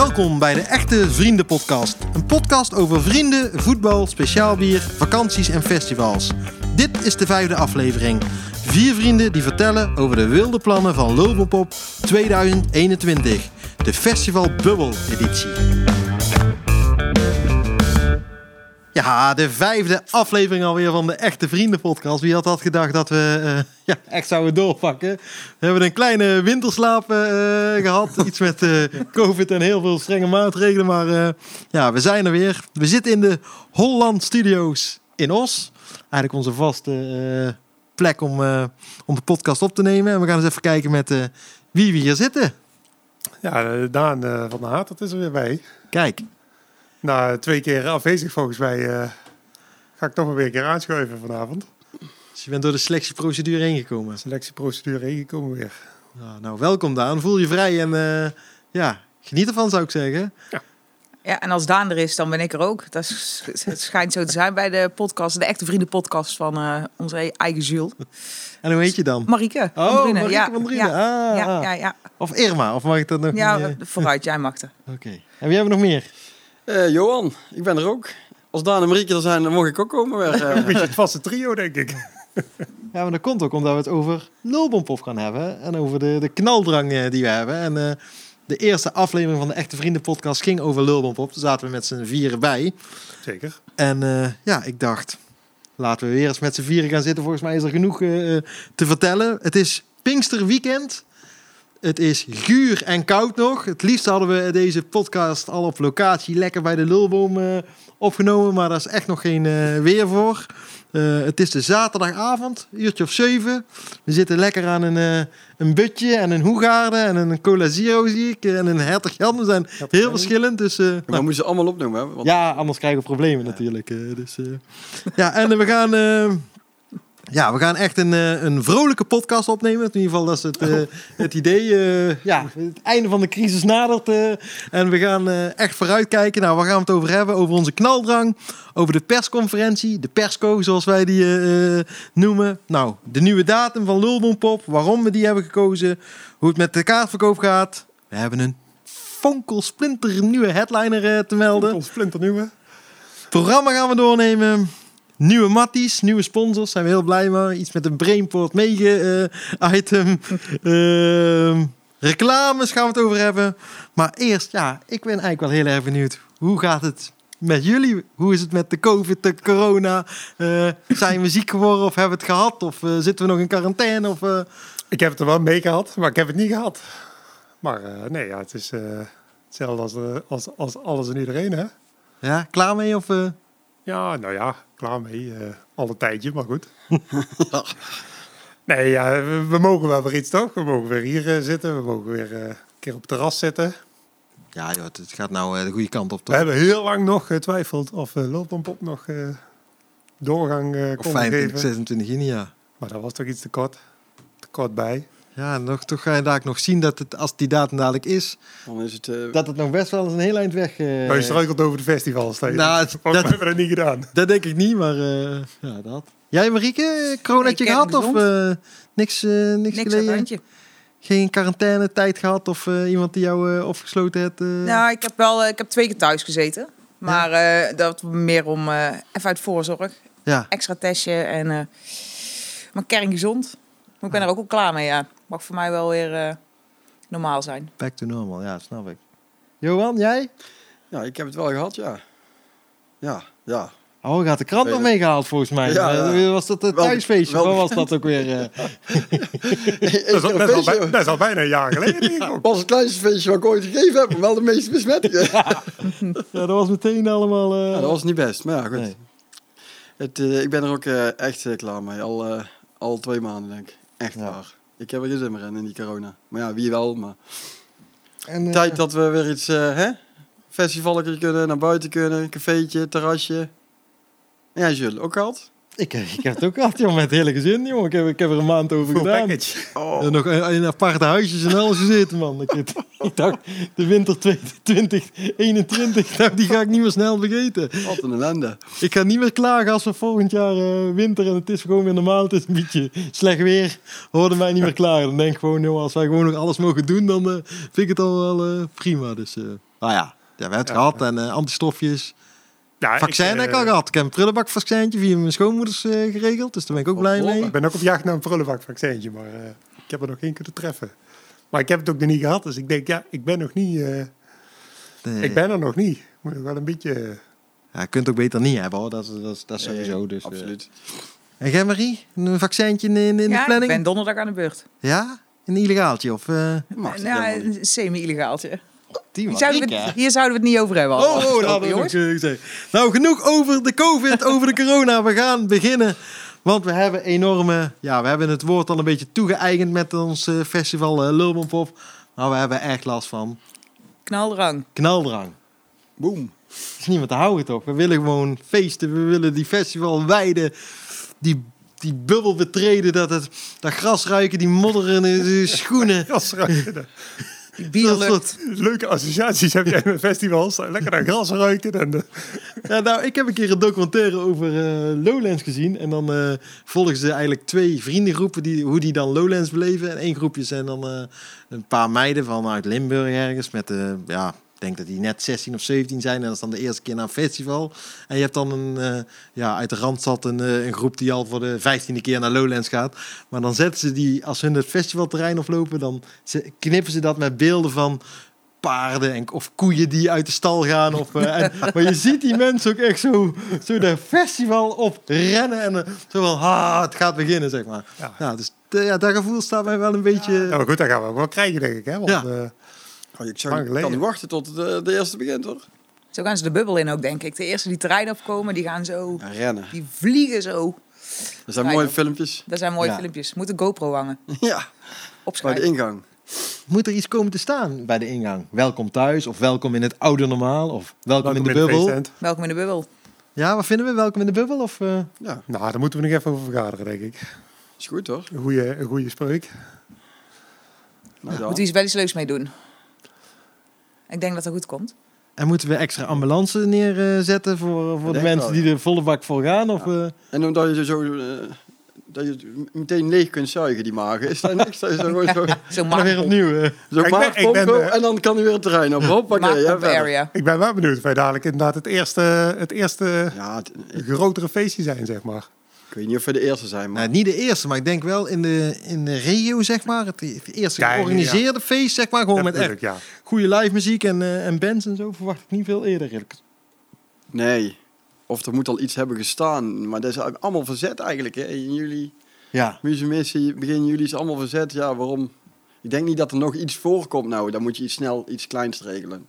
Welkom bij de Echte Vrienden Podcast. Een podcast over vrienden, voetbal, speciaal bier, vakanties en festivals. Dit is de vijfde aflevering. Vier vrienden die vertellen over de wilde plannen van Lulbopop 2021. De Festival Bubble editie. Ja, de vijfde aflevering alweer van de Echte Vrienden podcast. Wie had dat gedacht dat we eh, ja, echt zouden doorpakken? We hebben een kleine winterslaap eh, gehad. Iets met eh, covid en heel veel strenge maatregelen. Maar eh, ja, we zijn er weer. We zitten in de Holland Studios in Os. Eigenlijk onze vaste eh, plek om, eh, om de podcast op te nemen. En we gaan eens even kijken met eh, wie we hier zitten. Ja, eh, Daan eh, van der Haat, dat is er weer bij. Kijk, Na twee keer afwezig volgens mij eh, ga ik toch maar weer een keer aanschuiven vanavond. dus je bent door de selectieprocedure heen gekomen. Selectieprocedure ingekomen weer. Nou, nou, welkom Daan. Voel je vrij en eh, ja, geniet ervan zou ik zeggen. Ja, en als Daan er is, dan ben ik er ook. Dat is, het schijnt zo te zijn bij de podcast, de echte vrienden podcast van eh, onze eigen Jules. En hoe heet je dan? Marieke van Oh. Marieke van Drunen. Ja, Ah, ja, ja, ja. Of Irma, of mag ik dat nog ja niet? vooruit, jij mag er. Oké. En wie hebben we nog meer? Eh, Johan, ik ben er ook. Als Daan en Marieke er zijn, dan mag ik ook komen. weer. Een Eh, beetje het vaste trio, denk ik. Ja, maar dat komt ook omdat we het over Nulbompop gaan hebben. En over de, de knaldrang eh, die we hebben. En eh, de eerste aflevering van de Echte Vrienden podcast ging over Lulbompop. Daar zaten we met z'n vieren bij. Zeker. En eh, ja, ik dacht, laten we weer eens met z'n vieren gaan zitten. Volgens mij is er genoeg te vertellen. Het is Pinksterweekend. Het is guur en koud nog. Het liefst hadden we deze podcast al op locatie lekker bij de lulboom eh, opgenomen. Maar daar is echt nog geen eh, weer voor. Eh, het is de zaterdagavond, uurtje of zeven. We zitten lekker aan een, eh een butje en een hoegaarde en een cola zero zie ik. En een hertog Jan. We zijn heel verschillend. Dus eh, maar we moeten ze allemaal opnoemen. Hè? Want ja, anders krijgen we problemen natuurlijk. eh, dus, eh. ja, en we gaan, eh, ja, we gaan echt een, eh, een vrolijke podcast opnemen. In ieder geval, dat is het, eh, het idee. eh, ja, het einde van de crisis nadert. en we gaan echt vooruitkijken. Nou, waar gaan we het over hebben? Over onze knaldrang. Over de persconferentie. De persco, zoals wij die noemen. Nou, de nieuwe datum van Lulbompop. Waarom we die hebben gekozen. Hoe het met de kaartverkoop gaat. We hebben een fonkel splinter nieuwe headliner te melden. Ons splinternieuwe. Programma gaan we doornemen. Nieuwe matties, nieuwe sponsors. Zijn we heel blij mee. Iets met een Brainport mega eh, item. Ehm, reclames gaan we het over hebben. Maar eerst, ja, ik ben eigenlijk wel heel erg benieuwd. Hoe gaat het met jullie? Hoe is het met de COVID, de corona? Eh, zijn we ziek geworden of hebben we het gehad? Of eh, zitten we nog in quarantaine? Of, Ik heb het er wel mee gehad, maar ik heb het niet gehad. Maar nee, ja, het is hetzelfde als, als, als alles en iedereen, hè? ja, klaar mee? Of? Ja, nou ja, klaar mee. eh al een tijdje, maar goed. Nee, ja, we, we mogen wel weer iets, toch? We mogen weer hier eh, zitten. We mogen weer eh, een keer op het terras zitten. Ja, joh, het gaat nou de goede kant op. We Toch? hebben heel lang nog getwijfeld of uh, nog doorgang eh Of kon 25, geven. 26 juni, ja. Maar dat was toch iets te kort. Te kort bij. Ja, nog, toch ga je daar nog zien dat het, als die datum dadelijk is, dan is het... eh, dat het nog best wel eens een heel eind weg... eh, maar je struikelt over de festivals. Nou, het- dat- hebben we dat niet gedaan. dat denk ik niet, maar eh, ja, dat. Jij Marieke, eh, gehad of eh, niks, niks, Niks geleden? Geen quarantaine tijd gehad of eh, iemand die jou eh, opgesloten heeft? Nou, ik heb wel, ik heb twee keer thuis gezeten. Maar eh, dat meer om eh, even uit voorzorg. ja, Extra testje en eh maar kerngezond. Maar ik ben er ook al klaar mee, ja. Mag voor mij wel weer eh, normaal zijn. back to normal, ja, snap ik. Johan, jij? ja, ik heb het wel gehad, ja. Ja, ja. Oh, gaat de krant nog Ja. meegehaald volgens mij. Ja, ja. Eh, Was dat het thuisfeestje? wel Wat was dat ook weer? eh? Dat is, al, dat, is al, bij- dat is al bijna een jaar geleden. was het kleinste feestje wat ik ooit gegeven heb, maar wel de meest besmettingen. Ja, ja, dat was meteen allemaal... eh, dat was niet best, maar ja, goed. Nee. Het, eh, ik ben er ook echt klaar mee. Al, eh, al twee maanden, denk ik. Echt Ja. waar. Ik heb er geen zin meer in, in die corona. Maar ja, wie wel, maar... En, eh, Tijd dat we weer iets, eh hè? Festivaletje kunnen, naar buiten kunnen, cafeetje, terrasje. En jij, Jules, ook gehad? Ik, ik heb het ook gehad, joh, met het hele gezin, joh. Ik heb, ik heb er een maand over Full gedaan. Oh. En nog in in aparte huisjes en alles gezeten, man. Ik, ik dacht, de winter 2021, nou, die ga ik niet meer snel vergeten. Wat een ellende. Ik ga niet meer klagen als we volgend jaar eh, winter en het is gewoon weer normaal. Het is een beetje slecht weer. Hoorde mij niet meer klagen. Dan denk ik gewoon, joh, als wij gewoon nog alles mogen doen, dan eh, vind ik het al wel eh, prima. Dus, Nou ja, ja we hebben het Ja. gehad. En antistofjes. Ja, Vaccin ik, heb ik eh, al gehad. Ik heb een prullenbakvaccintje via mijn schoonmoeders eh, geregeld. Dus daar ben ik ook blij mee. Ik ben ook op jacht naar een prullenbakvaccintje, maar eh, ik heb er nog geen kunnen treffen. Maar ik heb het ook nog niet gehad, dus ik denk, ja, ik ben nog niet... eh, Nee. Ik ben er nog niet. Moet nog wel een beetje... Ja, je kunt het ook beter niet hebben hoor. Dat is, dat is, dat is sowieso. Nee, Dus. Absoluut. En jij Marie? Een vaccintje in, in de ja, ik planning? ben donderdag aan de beurt. Ja? Een illegaaltje? Of, eh Mag het Nou, een semi-illegaaltje. Die Hier zouden, ik, we, het- hier zouden we het niet over hebben. Oh, oh, dat hadden we jongens. nog, eh, gezegd. Nou, genoeg over de COVID, over de corona. We gaan beginnen. Want we hebben enorme... Ja, we hebben het woord al een beetje toegeëigend met ons eh, festival uh, Lulbenpop. Maar we hebben echt last van Knaldrang. knaldrang. Boom. Is niet meer te houden toch? We willen gewoon feesten. We willen die festival wijden. Die, die bubbel betreden. Dat, het, dat gras ruiken, die modder in de schoenen. gras ruiken. Soort- Leuke associaties heb jij met festivals. Lekker naar gras ruiken. En, eh, Ja, nou, ik heb een keer een documentaire over eh, Lowlands gezien. En dan eh, volgen ze eigenlijk twee vriendengroepen die, hoe die dan Lowlands beleven. En één groepje zijn dan een paar meiden vanuit Limburg ergens. Met, eh, ja, denk dat die net 16 of 17 zijn. En dat is dan de eerste keer naar een festival. En je hebt dan een, eh, ja, uit de Randstad een, eh, een groep die al voor de vijftiende keer naar Lowlands gaat. Maar dan zetten ze die, als hun het festivalterrein oplopen, dan knippen ze dat met beelden van paarden en, of koeien die uit de stal gaan. Of, eh, en, maar je ziet die mensen ook echt zo, zo de festival op rennen. En zo van, ha, het gaat beginnen, zeg maar. Ja. Ja, dus ja, dat gevoel staat mij wel een beetje... ja, maar goed, dat gaan we ook wel krijgen, denk ik. Hè? Want, Ja. Oh, ik zou, kan niet wachten tot het, eh, de eerste begint hoor. Zo gaan ze de bubbel in ook, denk ik. De eerste die terrein opkomen, die gaan zo... Ja, rennen. Die vliegen zo. Er zijn mooie filmpjes. Dat zijn mooie Ja. filmpjes. Moet een GoPro hangen. ja, bij de ingang. Moet er iets komen te staan bij de ingang? Welkom thuis, of welkom in het oude normaal, of welkom, in de bubbel. Welkom in de bubbel. Ja, wat vinden we? Welkom in de bubbel? Of, eh, Ja, Nou, daar moeten we nog even over vergaderen, denk ik. is goed hoor. Een goede, een goede spreuk. Nou, ja. Moet u iets wel iets leuks mee doen. Ik denk dat dat goed komt. En moeten we extra ambulance neerzetten voor, voor de mensen wel, die er volle bak voor gaan? Of, eh, En omdat je zo... eh, dat je het meteen leeg kunt zuigen, die magen. Is dat niks? Dat zo gewoon zo, Zo maar weer opnieuw. zo ik ben- maagpomp, ik ben, en dan kan hij weer het terrein op. Hoppakee, ja, area. Ik ben wel benieuwd of wij dadelijk inderdaad het eerste, het eerste Ja, het- grotere feestje zijn, zeg maar. Ik weet niet of we de eerste zijn, maar... Nou, niet de eerste, maar ik denk wel in de, in de regio, zeg maar. Het, het eerste Ja, georganiseerde feest, zeg maar. Gewoon Dat met echt ja. goede live muziek en, eh, en bands en zo. Verwacht ik niet veel eerder. eerlijk. Nee. Of er moet al iets hebben gestaan. Maar dat is allemaal verzet eigenlijk. Hè. In juli, Ja, muziekmissie, begin juli is allemaal verzet. Ja, waarom? Ik denk niet dat er nog iets voorkomt nou. Dan moet je iets snel iets kleins regelen.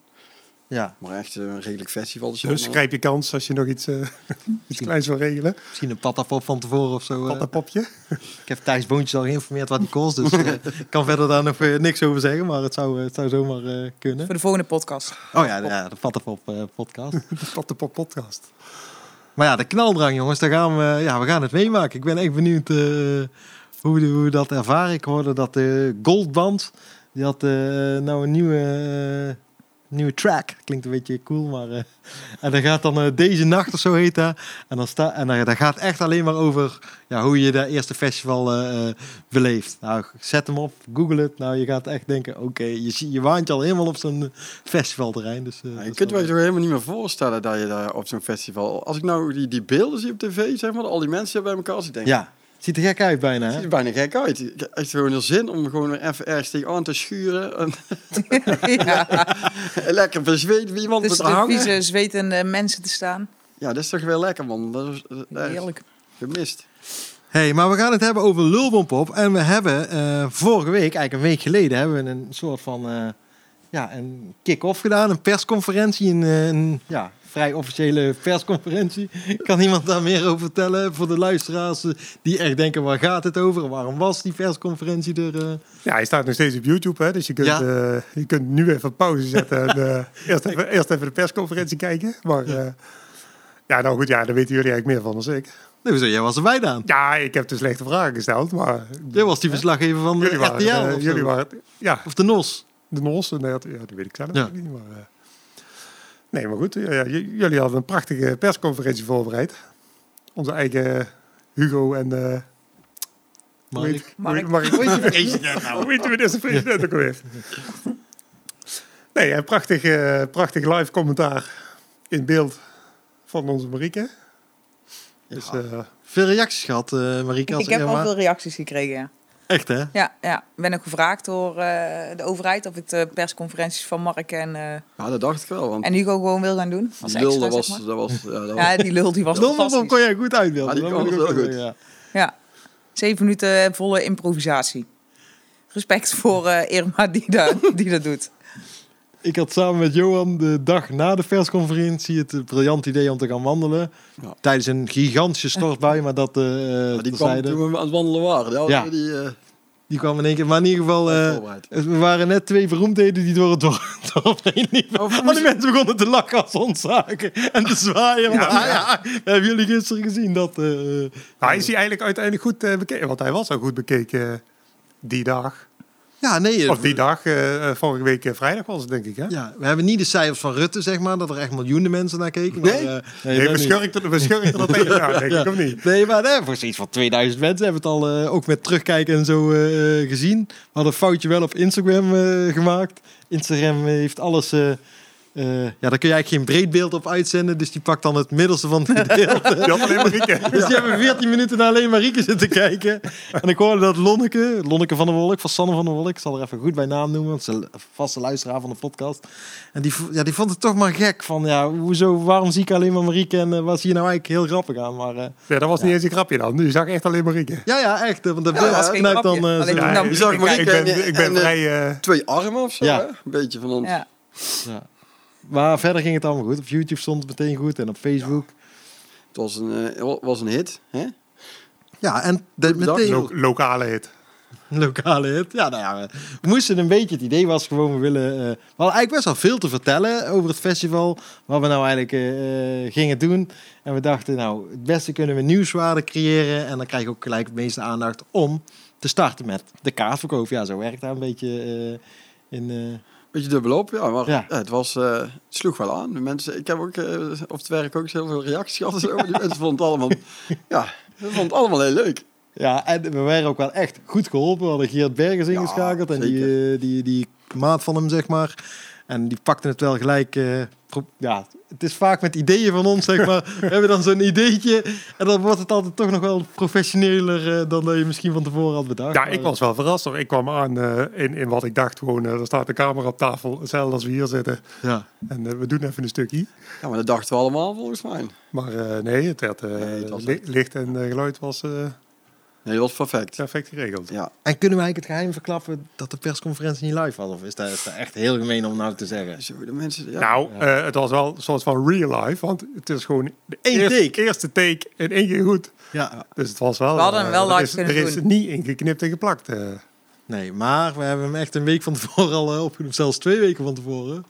Ja. Maar echt eh, een redelijk festival. Dus allemaal- grijp je kans als je nog iets, eh, iets kleins wil regelen. Misschien een patapop van tevoren of zo. eh. Wat een popje. ik heb Thijs Boontjes al geïnformeerd wat die kost. Dus ik kan verder daar nog niks over zeggen. Maar het zou, het zou zomaar eh, kunnen. Voor de volgende podcast. Oh ja, de, ja, de patapop podcast. De pop podcast. Maar ja, de knaldrang, jongens, daar gaan we, ja, we gaan het meemaken. Ik ben echt benieuwd eh, hoe, de- hoe we dat ervaren. Ik hoorde dat de Goldband, die had eh, nou een nieuwe, eh, nieuwe track. Klinkt een beetje cool, maar... eh, en dat gaat dan eh, Deze Nacht of zo heet dat. En, dan sta, en dan, dat gaat echt alleen maar over ja, hoe je dat eerste festival eh, eh, beleeft. Nou, zet hem op, google het. Nou, je gaat echt denken, oké, je, je waant je al helemaal op zo'n eh, festivalterrein. Dus, eh, Ja, dat je kunt wel- je toch helemaal niet meer voorstellen dat je daar op zo'n festival... Als ik nou die, die beelden zie op tv, zeg maar, al die mensen bij elkaar zitten, denk ik... Ja, ziet er gek uit bijna, Het hè? ziet er bijna gek uit. Ik heb echt gewoon er zin om gewoon weer even ergens tegenaan te schuren. En, ja. lekker bezweet wie iemand Dus te de hangen. vieze, zwetende mensen te staan. Ja, dat is toch wel lekker, man. Dat is dat is echt Heerlijk. gemist. hey, maar we gaan het hebben over Lulbompop. En we hebben eh, vorige week, eigenlijk een week geleden, hebben we een soort van eh, ja, een kick-off gedaan. Een persconferentie, een, eh, een ja, vrij officiële persconferentie. kan iemand daar meer over vertellen voor de luisteraars eh, die echt denken, waar gaat het over? Waarom was die persconferentie er? eh? Ja, hij staat nog steeds op YouTube, hè, dus je kunt, Ja. eh, je kunt nu even pauze zetten en eerst, even, eerst even de persconferentie kijken. Maar ja. ja, nou goed, ja, daar weten jullie eigenlijk meer van dan ik. Nee, zo, jij was erbij dan. Ja, ik heb de slechte vragen gesteld, maar Jij was die verslaggever van de jullie RTL of, jullie waren, ja, of de NOS. de NOS, en dat, ja, dat weet ik zelf Ja. niet. Maar, nee, maar goed, ja, ja, jullie hadden een prachtige persconferentie voorbereid. Onze eigen Hugo en... eh hoe Mark. Mark. Mark. Hoe heet je president nou? Hoe heet de minister-president ook alweer? Nee, een prachtig, eh, prachtig live commentaar in beeld van onze Marieke. Dus, eh, Veel reacties gehad, eh Marieke. Als Ik heb ja, al veel reacties gekregen, ja. Echt, hè? Ja, ja. Ik ben ook gevraagd door eh, de overheid of ik de persconferenties van Mark en, eh, Ja, dat dacht ik wel. Want en Hugo gewoon wil gaan doen. Als die lul, extra, dat was, zeg maar. dat was, ja, dat was, Ja, die lul die was fantastisch. kon jij goed uitbeelden. Ja, die dat het ook wel goed. ja. Ja, zeven minuten volle improvisatie. Respect voor eh, Irma die, dat die dat doet. Ik had samen met Johan de dag na de persconferentie het briljant idee om te gaan wandelen. Ja. Tijdens een gigantische stortbui, maar dat eh maar die kwam toen we aan het wandelen waren. Ja, Ja. Die, eh, Die kwam in één keer. Maar in ieder geval, eh, we waren net twee beroemdheden die door het dorp heen liepen. Oh, Maar die mensen begonnen te lachen als ons zagen en te zwaaien. Maar, ah, ja, hebben jullie gisteren gezien dat... eh, maar is hij eigenlijk uiteindelijk goed bekeken? Want hij was al goed bekeken die dag. Ja, nee. Of die dag, eh, eh, vorige week eh, vrijdag was het denk ik. Hè? Ja, we hebben niet de cijfers van Rutte, zeg maar, dat er echt miljoenen mensen naar keken. Maar, Nee? eh, Nee, dat er, denk ik, of niet? Nee, maar nee, voor zoiets van 2000 mensen hebben het al eh, ook met terugkijken en zo eh, eh, gezien. We hadden een foutje wel op Instagram eh, gemaakt. Instagram heeft alles... eh, ja, daar kun je eigenlijk geen breed beeld op uitzenden. Dus die pakt dan het middelste van het gedeelte. Die had alleen Marieke. Dus die hebben 14 minuten naar alleen Marieke zitten kijken. En ik hoorde dat Lonneke, Lonneke van der Wolk, van Sanne van der Wolk, ik zal er even goed bij naam noemen, want ze is een vaste luisteraar van de podcast. En die, ja, die vond het toch maar gek van, ja, hoezo, waarom zie ik alleen maar Marieke en eh, was hier nou eigenlijk heel grappig aan? Maar eh, Ja, dat was niet eens een grapje dan. Nu zag ik echt alleen Marieke. ja, ja, echt, want dat Ja, was dan... eh, nam ik, zag ik, Marieke ik ben, en- ik ben en, eh, vrij... Twee armen of zo, Ja. hè? Een beetje van ons. Ja. Maar verder ging het allemaal goed. Op YouTube stond het meteen goed en op Facebook. Het was een, eh, was een hit. Hè? Ja, en de, meteen... lo- lokale hit. Lokale hit. Ja, nou ja, we- we moesten een beetje. Het idee was gewoon, we willen. eh, we hadden eigenlijk best wel veel te vertellen over het festival. Wat we nou eigenlijk eh, gingen doen. En we dachten, nou, het beste kunnen we nieuwswaarde creëren. En dan krijg je ook gelijk het meeste aandacht om te starten met de kaartverkoop. Ja, zo werkt dat een beetje eh, in. Beetje dubbelop, ja. Maar Ja. ja. het, was, eh, het sloeg wel aan. De mensen, ik heb ook eh, op het werk ook heel veel reacties gehad. Zo. Die mensen vonden het allemaal, ja, vonden het allemaal heel leuk. ja, en we werden ook wel echt goed geholpen. We hadden Geert Bergers Ja, ingeschakeld. en die, eh, die, die maat van hem, zeg maar. En die pakte het wel gelijk. ja, het is vaak met ideeën van ons, zeg maar. we hebben dan zo'n ideetje. En dan wordt het altijd toch nog wel professioneler eh, dan dat je misschien van tevoren had bedacht. Ja, Maar, ik was wel verrast. hoor. Ik kwam aan eh, in, in wat ik dacht gewoon, eh, er staat een camera op tafel, hetzelfde als we hier zitten. Ja. En we doen even een stukje. Ja, maar dat dachten we allemaal volgens mij. Maar eh, nee, het, werd, Nee, het was li- echt- licht en geluid was eh, Nee, dat was perfect. perfect geregeld. Ja. En kunnen we eigenlijk het geheim verklappen dat de persconferentie niet live was? Of is dat, is dat echt heel gemeen om nou te zeggen? Zo, de mensen, ja. Nou, eh, het was wel een soort van real life, want het is gewoon de eerste, take. eerste take in één keer goed. Ja. Dus het was wel... We hadden hem wel live is, kunnen Er is doen. niet ingeknipt en geplakt. eh. Nee, maar we hebben hem echt een week van tevoren al eh, opgenomen. Zelfs twee weken van tevoren.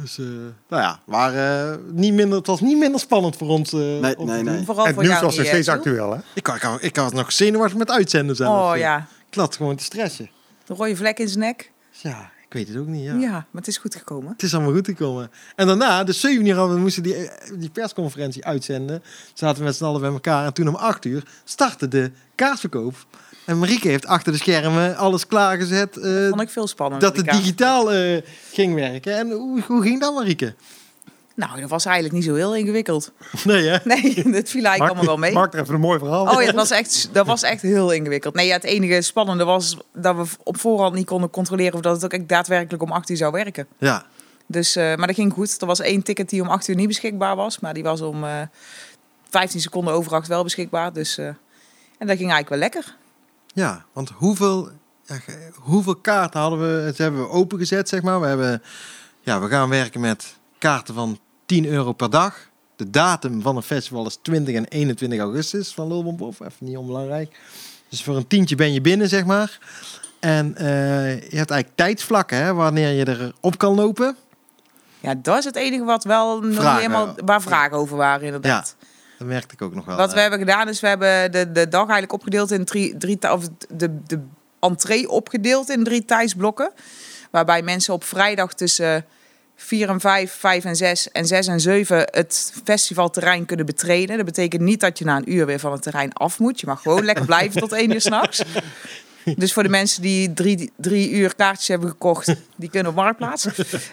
Dus, eh, nou ja, maar, eh, niet minder, het was niet minder spannend voor ons. eh, Nee, om te nee, doen. nee. Vooral en het voor nieuws was nog steeds actueel, hè? Ik, ik, ik had nog zenuwachtig met uitzenden zelf. Oh ja, Ik had gewoon te stressen. de rode vlek in zijn nek. Ja, ik weet het ook niet. Ja. Ja. maar het is goed gekomen. Het is allemaal goed gekomen. En daarna, de 7 uur, hadden we moesten die, die persconferentie uitzenden. Zaten we met z'n allen bij elkaar. En toen om 8 uur startte de kaartverkoop. En Marieke heeft achter de schermen alles klaargezet. eh, Vond ik veel spannender. dat het digitaal eh, ging werken. En hoe, hoe ging dat, Marieke? Nou, dat was eigenlijk niet zo heel ingewikkeld. Nee, hè? Nee, het viel eigenlijk allemaal wel mee. Maak er even een mooi verhaal Oh ja, dat was echt, dat was echt heel ingewikkeld. Nee, ja, het enige spannende was dat we op voorhand niet konden controleren of dat het ook echt daadwerkelijk om 8 uur zou werken. Ja. Dus, eh, maar dat ging goed. Er was één ticket die om 8 uur niet beschikbaar was, maar die was om eh 15 seconden over 8 wel beschikbaar. Dus, eh, en dat ging eigenlijk wel lekker. Ja, want hoeveel, hoeveel kaarten hadden we? Het hebben we opengezet, zeg maar. We, hebben, ja, we gaan werken met kaarten van 10 euro per dag. De datum van het festival is 20 en 21 augustus van Lulbombof. Even niet onbelangrijk. Dus voor een tientje ben je binnen, zeg maar. En eh, je hebt eigenlijk tijdsvlakken, hè, wanneer je erop kan lopen. Ja, dat is het enige wat wel nog Vragen. helemaal waar vragen over waren, inderdaad. Dat merkte ik ook nog wel. Wat we hebben gedaan is, we hebben de, de dag eigenlijk opgedeeld in drie, drie of de, de entree opgedeeld in drie tijdsblokken. Waarbij mensen op vrijdag tussen 4 en 5, 5 en 6 en 6 en 7 het festivalterrein kunnen betreden. Dat betekent niet dat je na een uur weer van het terrein af moet. Je mag gewoon lekker blijven tot 1 uur s'nachts. Dus voor de mensen die drie, drie uur kaartjes hebben gekocht, die kunnen op Marktplaats.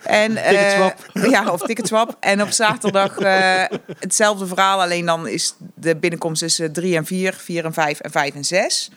En, Ticketswap. ja, of Ticketswap. En op zaterdag eh, hetzelfde verhaal, alleen dan is de binnenkomst tussen 3 en 4, 4 en 5 en 5 en 6.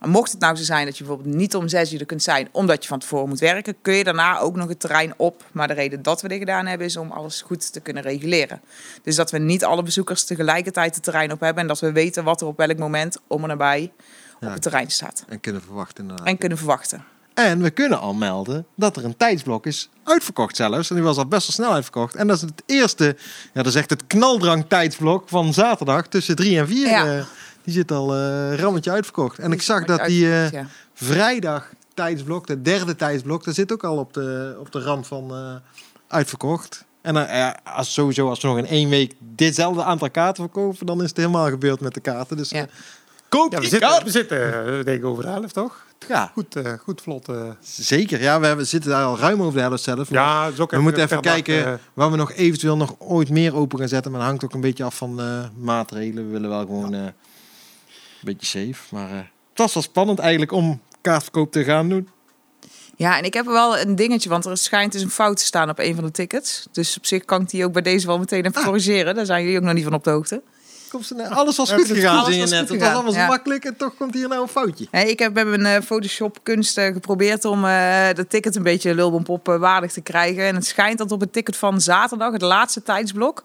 En mocht het nou zo zijn dat je bijvoorbeeld niet om 6 uur er kunt zijn, omdat je van tevoren moet werken, kun je daarna ook nog het terrein op. Maar de reden dat we dit gedaan hebben, is om alles goed te kunnen reguleren. Dus dat we niet alle bezoekers tegelijkertijd het terrein op hebben en dat we weten wat er op welk moment om en nabij Ja. op het terrein staat. En kunnen verwachten inderdaad. En kunnen verwachten. En we kunnen al melden dat er een tijdsblok is uitverkocht zelfs. En die was al best wel snel uitverkocht. En dat is het eerste, ja, dat is echt het knaldrang tijdsblok van zaterdag tussen 3 en 4. Ja. eh, die zit al eh rammetje uitverkocht. En ik Die zag dat die ja. vrijdag tijdsblok, de derde tijdsblok, dat zit ook al op de, op de rand van uitverkocht. En dan, ja, als sowieso als we nog in één week ditzelfde aantal kaarten verkopen, dan is het helemaal gebeurd met de kaarten. Dus Ja. Koop Ja, we die zitten, kaart. we zitten eh, denk ik over de helft, toch? Ja, Goed, eh, goed vlot. eh. zeker. Ja, we zitten daar al ruim over de helft zelf. ja, dat is ook We moeten even dag, kijken waar we nog eventueel nog ooit meer open gaan zetten. Maar dat hangt ook een beetje af van eh, maatregelen. We willen wel gewoon eh, een beetje safe. Maar eh, het was wel spannend eigenlijk om kaartverkoop te gaan doen. Ja, en ik heb wel een dingetje, want er schijnt dus een fout te staan op een van de tickets. Dus op zich kan ik die ook bij deze wel meteen even Ah. corrigeren. Daar zijn jullie ook nog niet van op de hoogte. Komt ze nou- alles was goed gegaan, alles was net. goed Het was gegaan, allemaal zo ja. makkelijk en toch komt hier nou een foutje. Hey, ik heb met mijn eh, Photoshop kunst eh, geprobeerd om eh de ticket een beetje lulbompop waardig te krijgen. En het schijnt dat op het ticket van zaterdag, het laatste tijdsblok,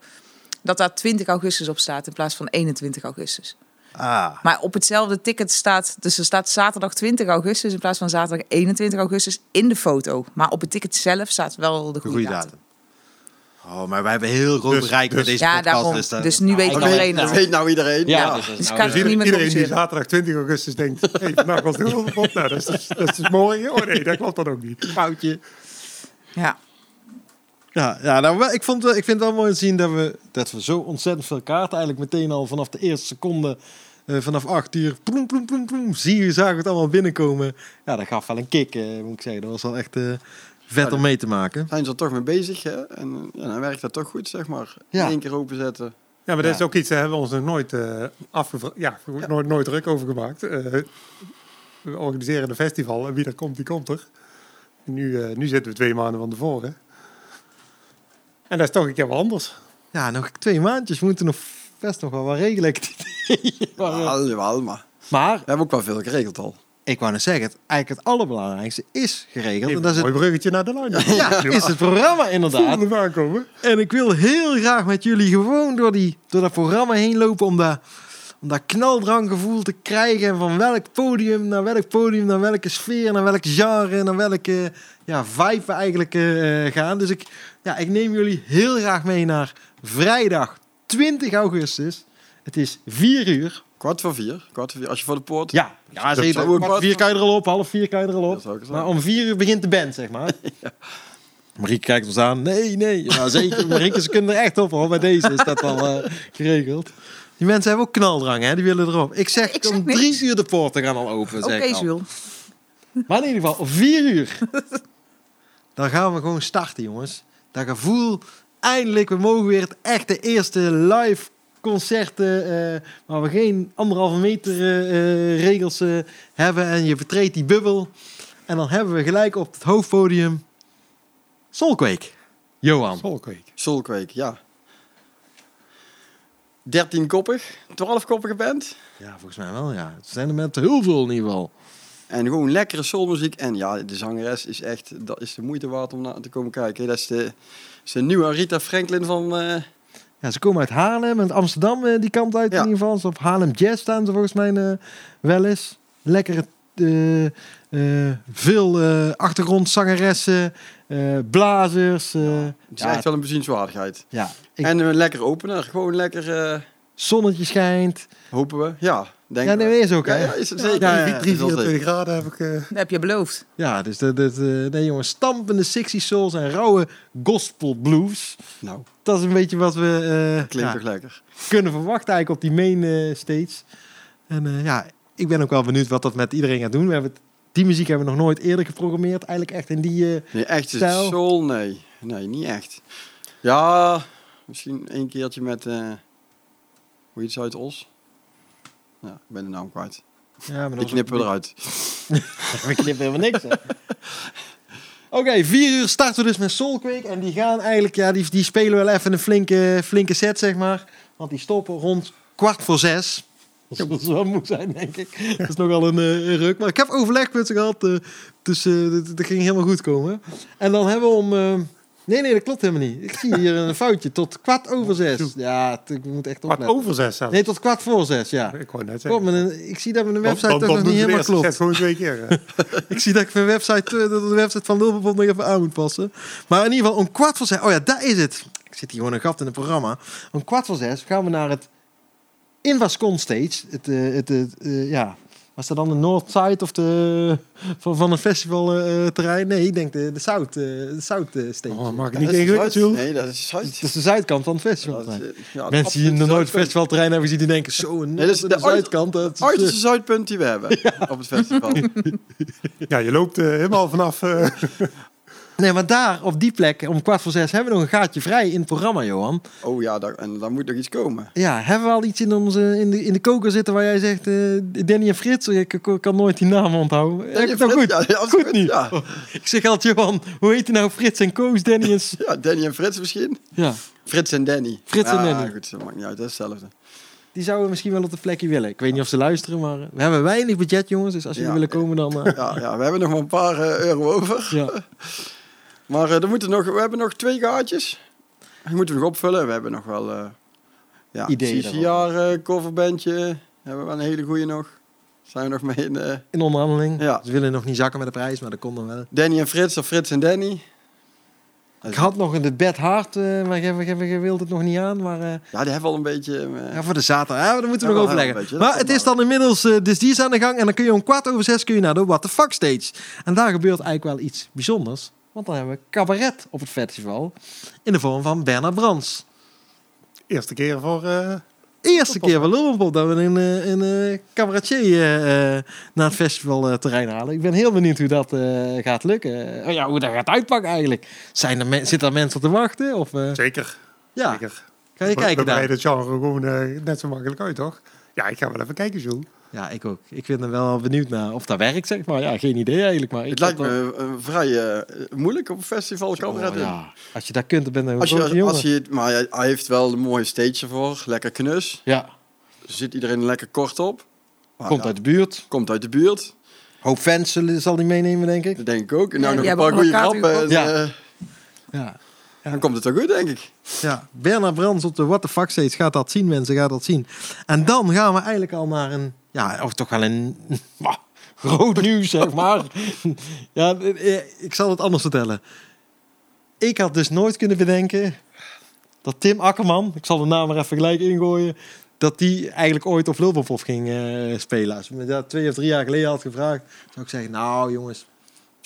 dat daar 20 augustus op staat in plaats van 21 augustus. Ah, Maar op hetzelfde ticket staat, dus er staat zaterdag 20 augustus in plaats van zaterdag 21 augustus in de foto. Maar op het ticket zelf staat wel de goede, goede datum. datum. Oh, maar wij hebben heel groot Dus- bereik met dus- deze Ja, podcast. daarom. Dus, dat- Dus nu weet ik Dat iedereen weet, het. dat weet nou iedereen. Ja, Ja, dus dat is Dus nou kan meer iedereen die zaterdag 20 augustus denkt, hey, vandaag was de hulpbot. Nou, dat is, dus- dat is dus morgen. Oh nee, dat klopt dan ook niet. foutje. Ja. Ja, ja nou, wel- ik, vond, wel- ik vind het wel mooi te zien dat we, dat we zo ontzettend veel kaarten eigenlijk meteen al vanaf de eerste seconde, eh, vanaf acht uur, ploem, ploem, ploem, ploem, zie je, zagen we het allemaal binnenkomen. Ja, dat gaf wel een kick, eh, moet ik zeggen. Dat was wel echt eh, vet Ja, om mee te maken. Zijn ze er toch mee bezig, hè? En ja, dan werkt dat toch goed, zeg maar. Ja. In één keer openzetten. Ja, maar dat is ook iets, daar hebben we ons nog nooit uh, afgevraagd. Ja, Nooit, nooit druk over gemaakt. Eh, we organiseren een festival en wie er komt, die komt er. En nu, eh, nu zitten we twee maanden van tevoren. En dat is toch een keer wat anders. Ja, nog twee maandjes. We moeten nog best nog wel wat regelen. maar, eh, jawel, maar maar we hebben ook wel veel geregeld al. Ik wou net zeggen, het, eigenlijk het allerbelangrijkste is geregeld. En Even dat is een het, mooi bruggetje naar de line. ja, is het programma inderdaad. Aankomen. En ik wil heel graag met jullie gewoon door, die, door dat programma heen lopen om dat, om dat knaldranggevoel te krijgen. En van welk podium naar welk podium, naar welke sfeer, naar welk genre, naar welke ja, vibe we eigenlijk eh, gaan. Dus ik, ja, ik neem jullie heel graag mee naar vrijdag 20 augustus. Het is 4 uur. Kwart voor vier. Kwart voor vier. Als je voor de poort... Ja, ja zeker. Kwart wat- vier kan je er al op, half vier kan je er al op. Maar om vier uur begint de band, zeg maar. Marieke kijkt ons aan. Nee, nee. Ja, zeker. Marieke, ze kunnen er echt op hoor. Bij deze is dat al eh, geregeld. Die mensen hebben ook knaldrang, hè? Die willen erop. Ik zeg, Ik zeg om niks. drie uur de poorten gaan al open. Oké, zeg al. Jules. Maar in ieder geval, om vier uur. Dan gaan we gewoon starten, jongens. Dat gevoel, eindelijk, we mogen weer het echte eerste live concerten, eh, waar we geen anderhalve meter eh, eh, regels eh, hebben en je vertreedt die bubbel. En dan hebben we gelijk op het hoofdpodium Soulquake. Johan. Solkweek. Solkweek, ja. 13 koppig, 12 koppige band. Ja, volgens mij wel, ja. Het zijn er met heel veel in ieder geval. En gewoon lekkere soulmuziek. En ja, de zangeres is echt, dat is de moeite waard om naar te komen kijken. Dat is de, is de nieuwe Rita Franklin van, eh, Ja, ze komen uit Haarlem en Amsterdam eh, die kant uit Ja. in ieder geval. Ze op Haarlem Jazz staan ze volgens mij eh, wel eens. Lekkere, eh, veel eh, achtergrondzangeressen, blazers. eh, het is ja, echt wel een bezienswaardigheid. ja, ik- En een lekker opener, gewoon lekker, zonnetje schijnt. hopen we. Ja, denk Ja, ik. nee, is ook, ja, hè? ja, is het zeker. ja, ja. Drie, Dat is wel 24 zeker. graden heb ik... eh, Dat heb je beloofd. Ja, dus dat, dat, eh, nee jongens, stampende 60 souls en rauwe gospel blues. Nou, Dat is een beetje wat we eh, klinkt ja, toch lekker. kunnen verwachten eigenlijk op die main eh, stage. En eh, ja, ik ben ook wel benieuwd wat dat met iedereen gaat doen. We hebben die muziek hebben we nog nooit eerder geprogrammeerd. Eigenlijk echt in die... eh, Nee, echt Stijl? soul? Nee. Nee, niet echt. Ja, misschien een keertje met, eh hoe heet ze uit Os? Ja, ik ben de naam kwijt. Ja, maar Die knippen we eruit. We knippen helemaal niks. hè. Oké, vier uur starten we dus met Soulquake. En die gaan eigenlijk, ja, die, die spelen wel even een flinke, flinke set, zeg maar. Want die stoppen rond kwart voor zes. Dat zal dus wel moe zijn, denk ik. Dat is nogal een, eh, een ruk. Maar ik heb overleg met ze gehad. eh, dus eh, dat, dat ging helemaal goed komen. En dan hebben we om... nee, nee, dat klopt helemaal niet. Ik zie hier een foutje. Tot kwart over zes. Ja, ik moet echt opletten. over zes zelfs. Nee, tot kwart voor zes, ja. Ik wou net zeggen. maar een- ik zie dat mijn website toch nog niet helemaal klopt. gewoon twee keer. Ik zie dat ik mijn website, eh, dat de website van Lulpopop nog even aan moet passen. Maar in ieder geval om kwart voor zes. Oh ja, daar is het. Ik zit hier gewoon een gat in het programma. Om kwart voor zes gaan we naar het Invascon Stage. Het, eh, het, het, eh, ja, was dat dan de Northside of de van, van een festivalterrein? nee, ik denk de, de South, eh, de South eh, Stage. Oh, mag ik niet ingewikkeld? Nee, dat is Zuid. Dat is de zuidkant van het eh, ja, Mensen die nog nooit festivalterrein hebben gezien, die denken zo een Nee, dat is de, de zuidkant. Dat is, Het eh, zuidpunt die we hebben op het festival. Ja, je loopt eh, helemaal vanaf... eh, nee, maar daar op die plek om kwart voor zes hebben we nog een gaatje vrij in het programma, Johan. Oh ja, daar, en daar moet nog iets komen. Ja, hebben we al iets in, onze, in, de, in de koker zitten waar jij zegt, eh, Danny en Frits, ik, ik kan nooit die naam onthouden. Heb ik nou goed? Ja, ja, goed. Ja. Ik zeg altijd, Johan, hoe heet je nou Frits en Koos, Danny en... Ja, Danny en Frits misschien. Ja, Frits en Danny. Frits en Ja, Danny. goed, dat maakt niet uit, dat is hetzelfde. die zouden misschien wel op de plekje willen. Ik weet niet of ze luisteren, maar eh, we hebben weinig budget, jongens. Dus als jullie Ja. willen komen, dan... eh, Ja, ja, we hebben nog maar een paar euro over. ja. Maar eh, er moeten nog, we hebben nog twee gaatjes. Die moeten we nog opvullen. We hebben nog wel... eh ja, Ideeën CCR eh coverbandje. Hebben we wel een hele goede nog. Zijn we nog mee in... In onderhandeling. Ja. Ze willen nog niet zakken met de prijs, maar dat komt dan wel. Danny en Frits of Frits en Danny. Ik had nog een de Bed Hard, maar je, wilt het nog niet aan. Maar Ja, die hebben al een beetje... ja, voor de zaterdag, ja, dat moeten we nog overleggen. beetje, maar het is dan inmiddels, dus die is aan de gang. En dan kun je om kwart over zes kun je naar de What the Fuck Stage. En daar gebeurt eigenlijk wel iets bijzonders. Want dan hebben we cabaret op het festival. In de vorm van Bernard Brands. eerste keer voor... eh, Eerste keer van Lullenpop dat we een, eh, een, eh, cabaretier naar het festivalterrein halen. Ik ben heel benieuwd hoe dat gaat lukken. Oh ja, hoe dat gaat uitpakken eigenlijk. Zijn er men- zitten er mensen te wachten? Of, zeker. ja, zeker. ga je We- kijken we daar? breiden het genre gewoon net zo makkelijk uit, toch? Ja, ik ga wel even kijken, Jules. Ja, ik ook. Ik ben er wel benieuwd naar of dat werkt, zeg maar. Ja, geen idee eigenlijk. Maar ik het lijkt me vrij eh, moeilijk op een festival Oh, ja. Als je dat kunt, dan ben je een Als je, jongen. als je, maar hij- heeft wel een mooie stage ervoor. Lekker knus. Ja, zit iedereen lekker kort op. Maar komt ja, uit de buurt. komt uit de buurt. Hoop fans zullen- zal die meenemen, denk ik. Dat denk ik ook. En nou Ja, nog een paar goede grappen. En, eh, Ja. Dan komt het wel goed, denk ik. Ja, Bernard Brands op de What the Fuck Stage gaat dat zien, mensen, gaat dat zien. En dan gaan we eigenlijk al naar een, ja, of toch wel een bah, groot nieuws, zeg maar. ja, eh, ik zal het anders vertellen. Ik had dus nooit kunnen bedenken dat Tim Akkerman, ik zal de naam er even gelijk ingooien, dat die eigenlijk ooit op Lulpopov ging eh, spelen. Als me dat twee of drie jaar geleden had gevraagd, zou ik zeggen, nou jongens,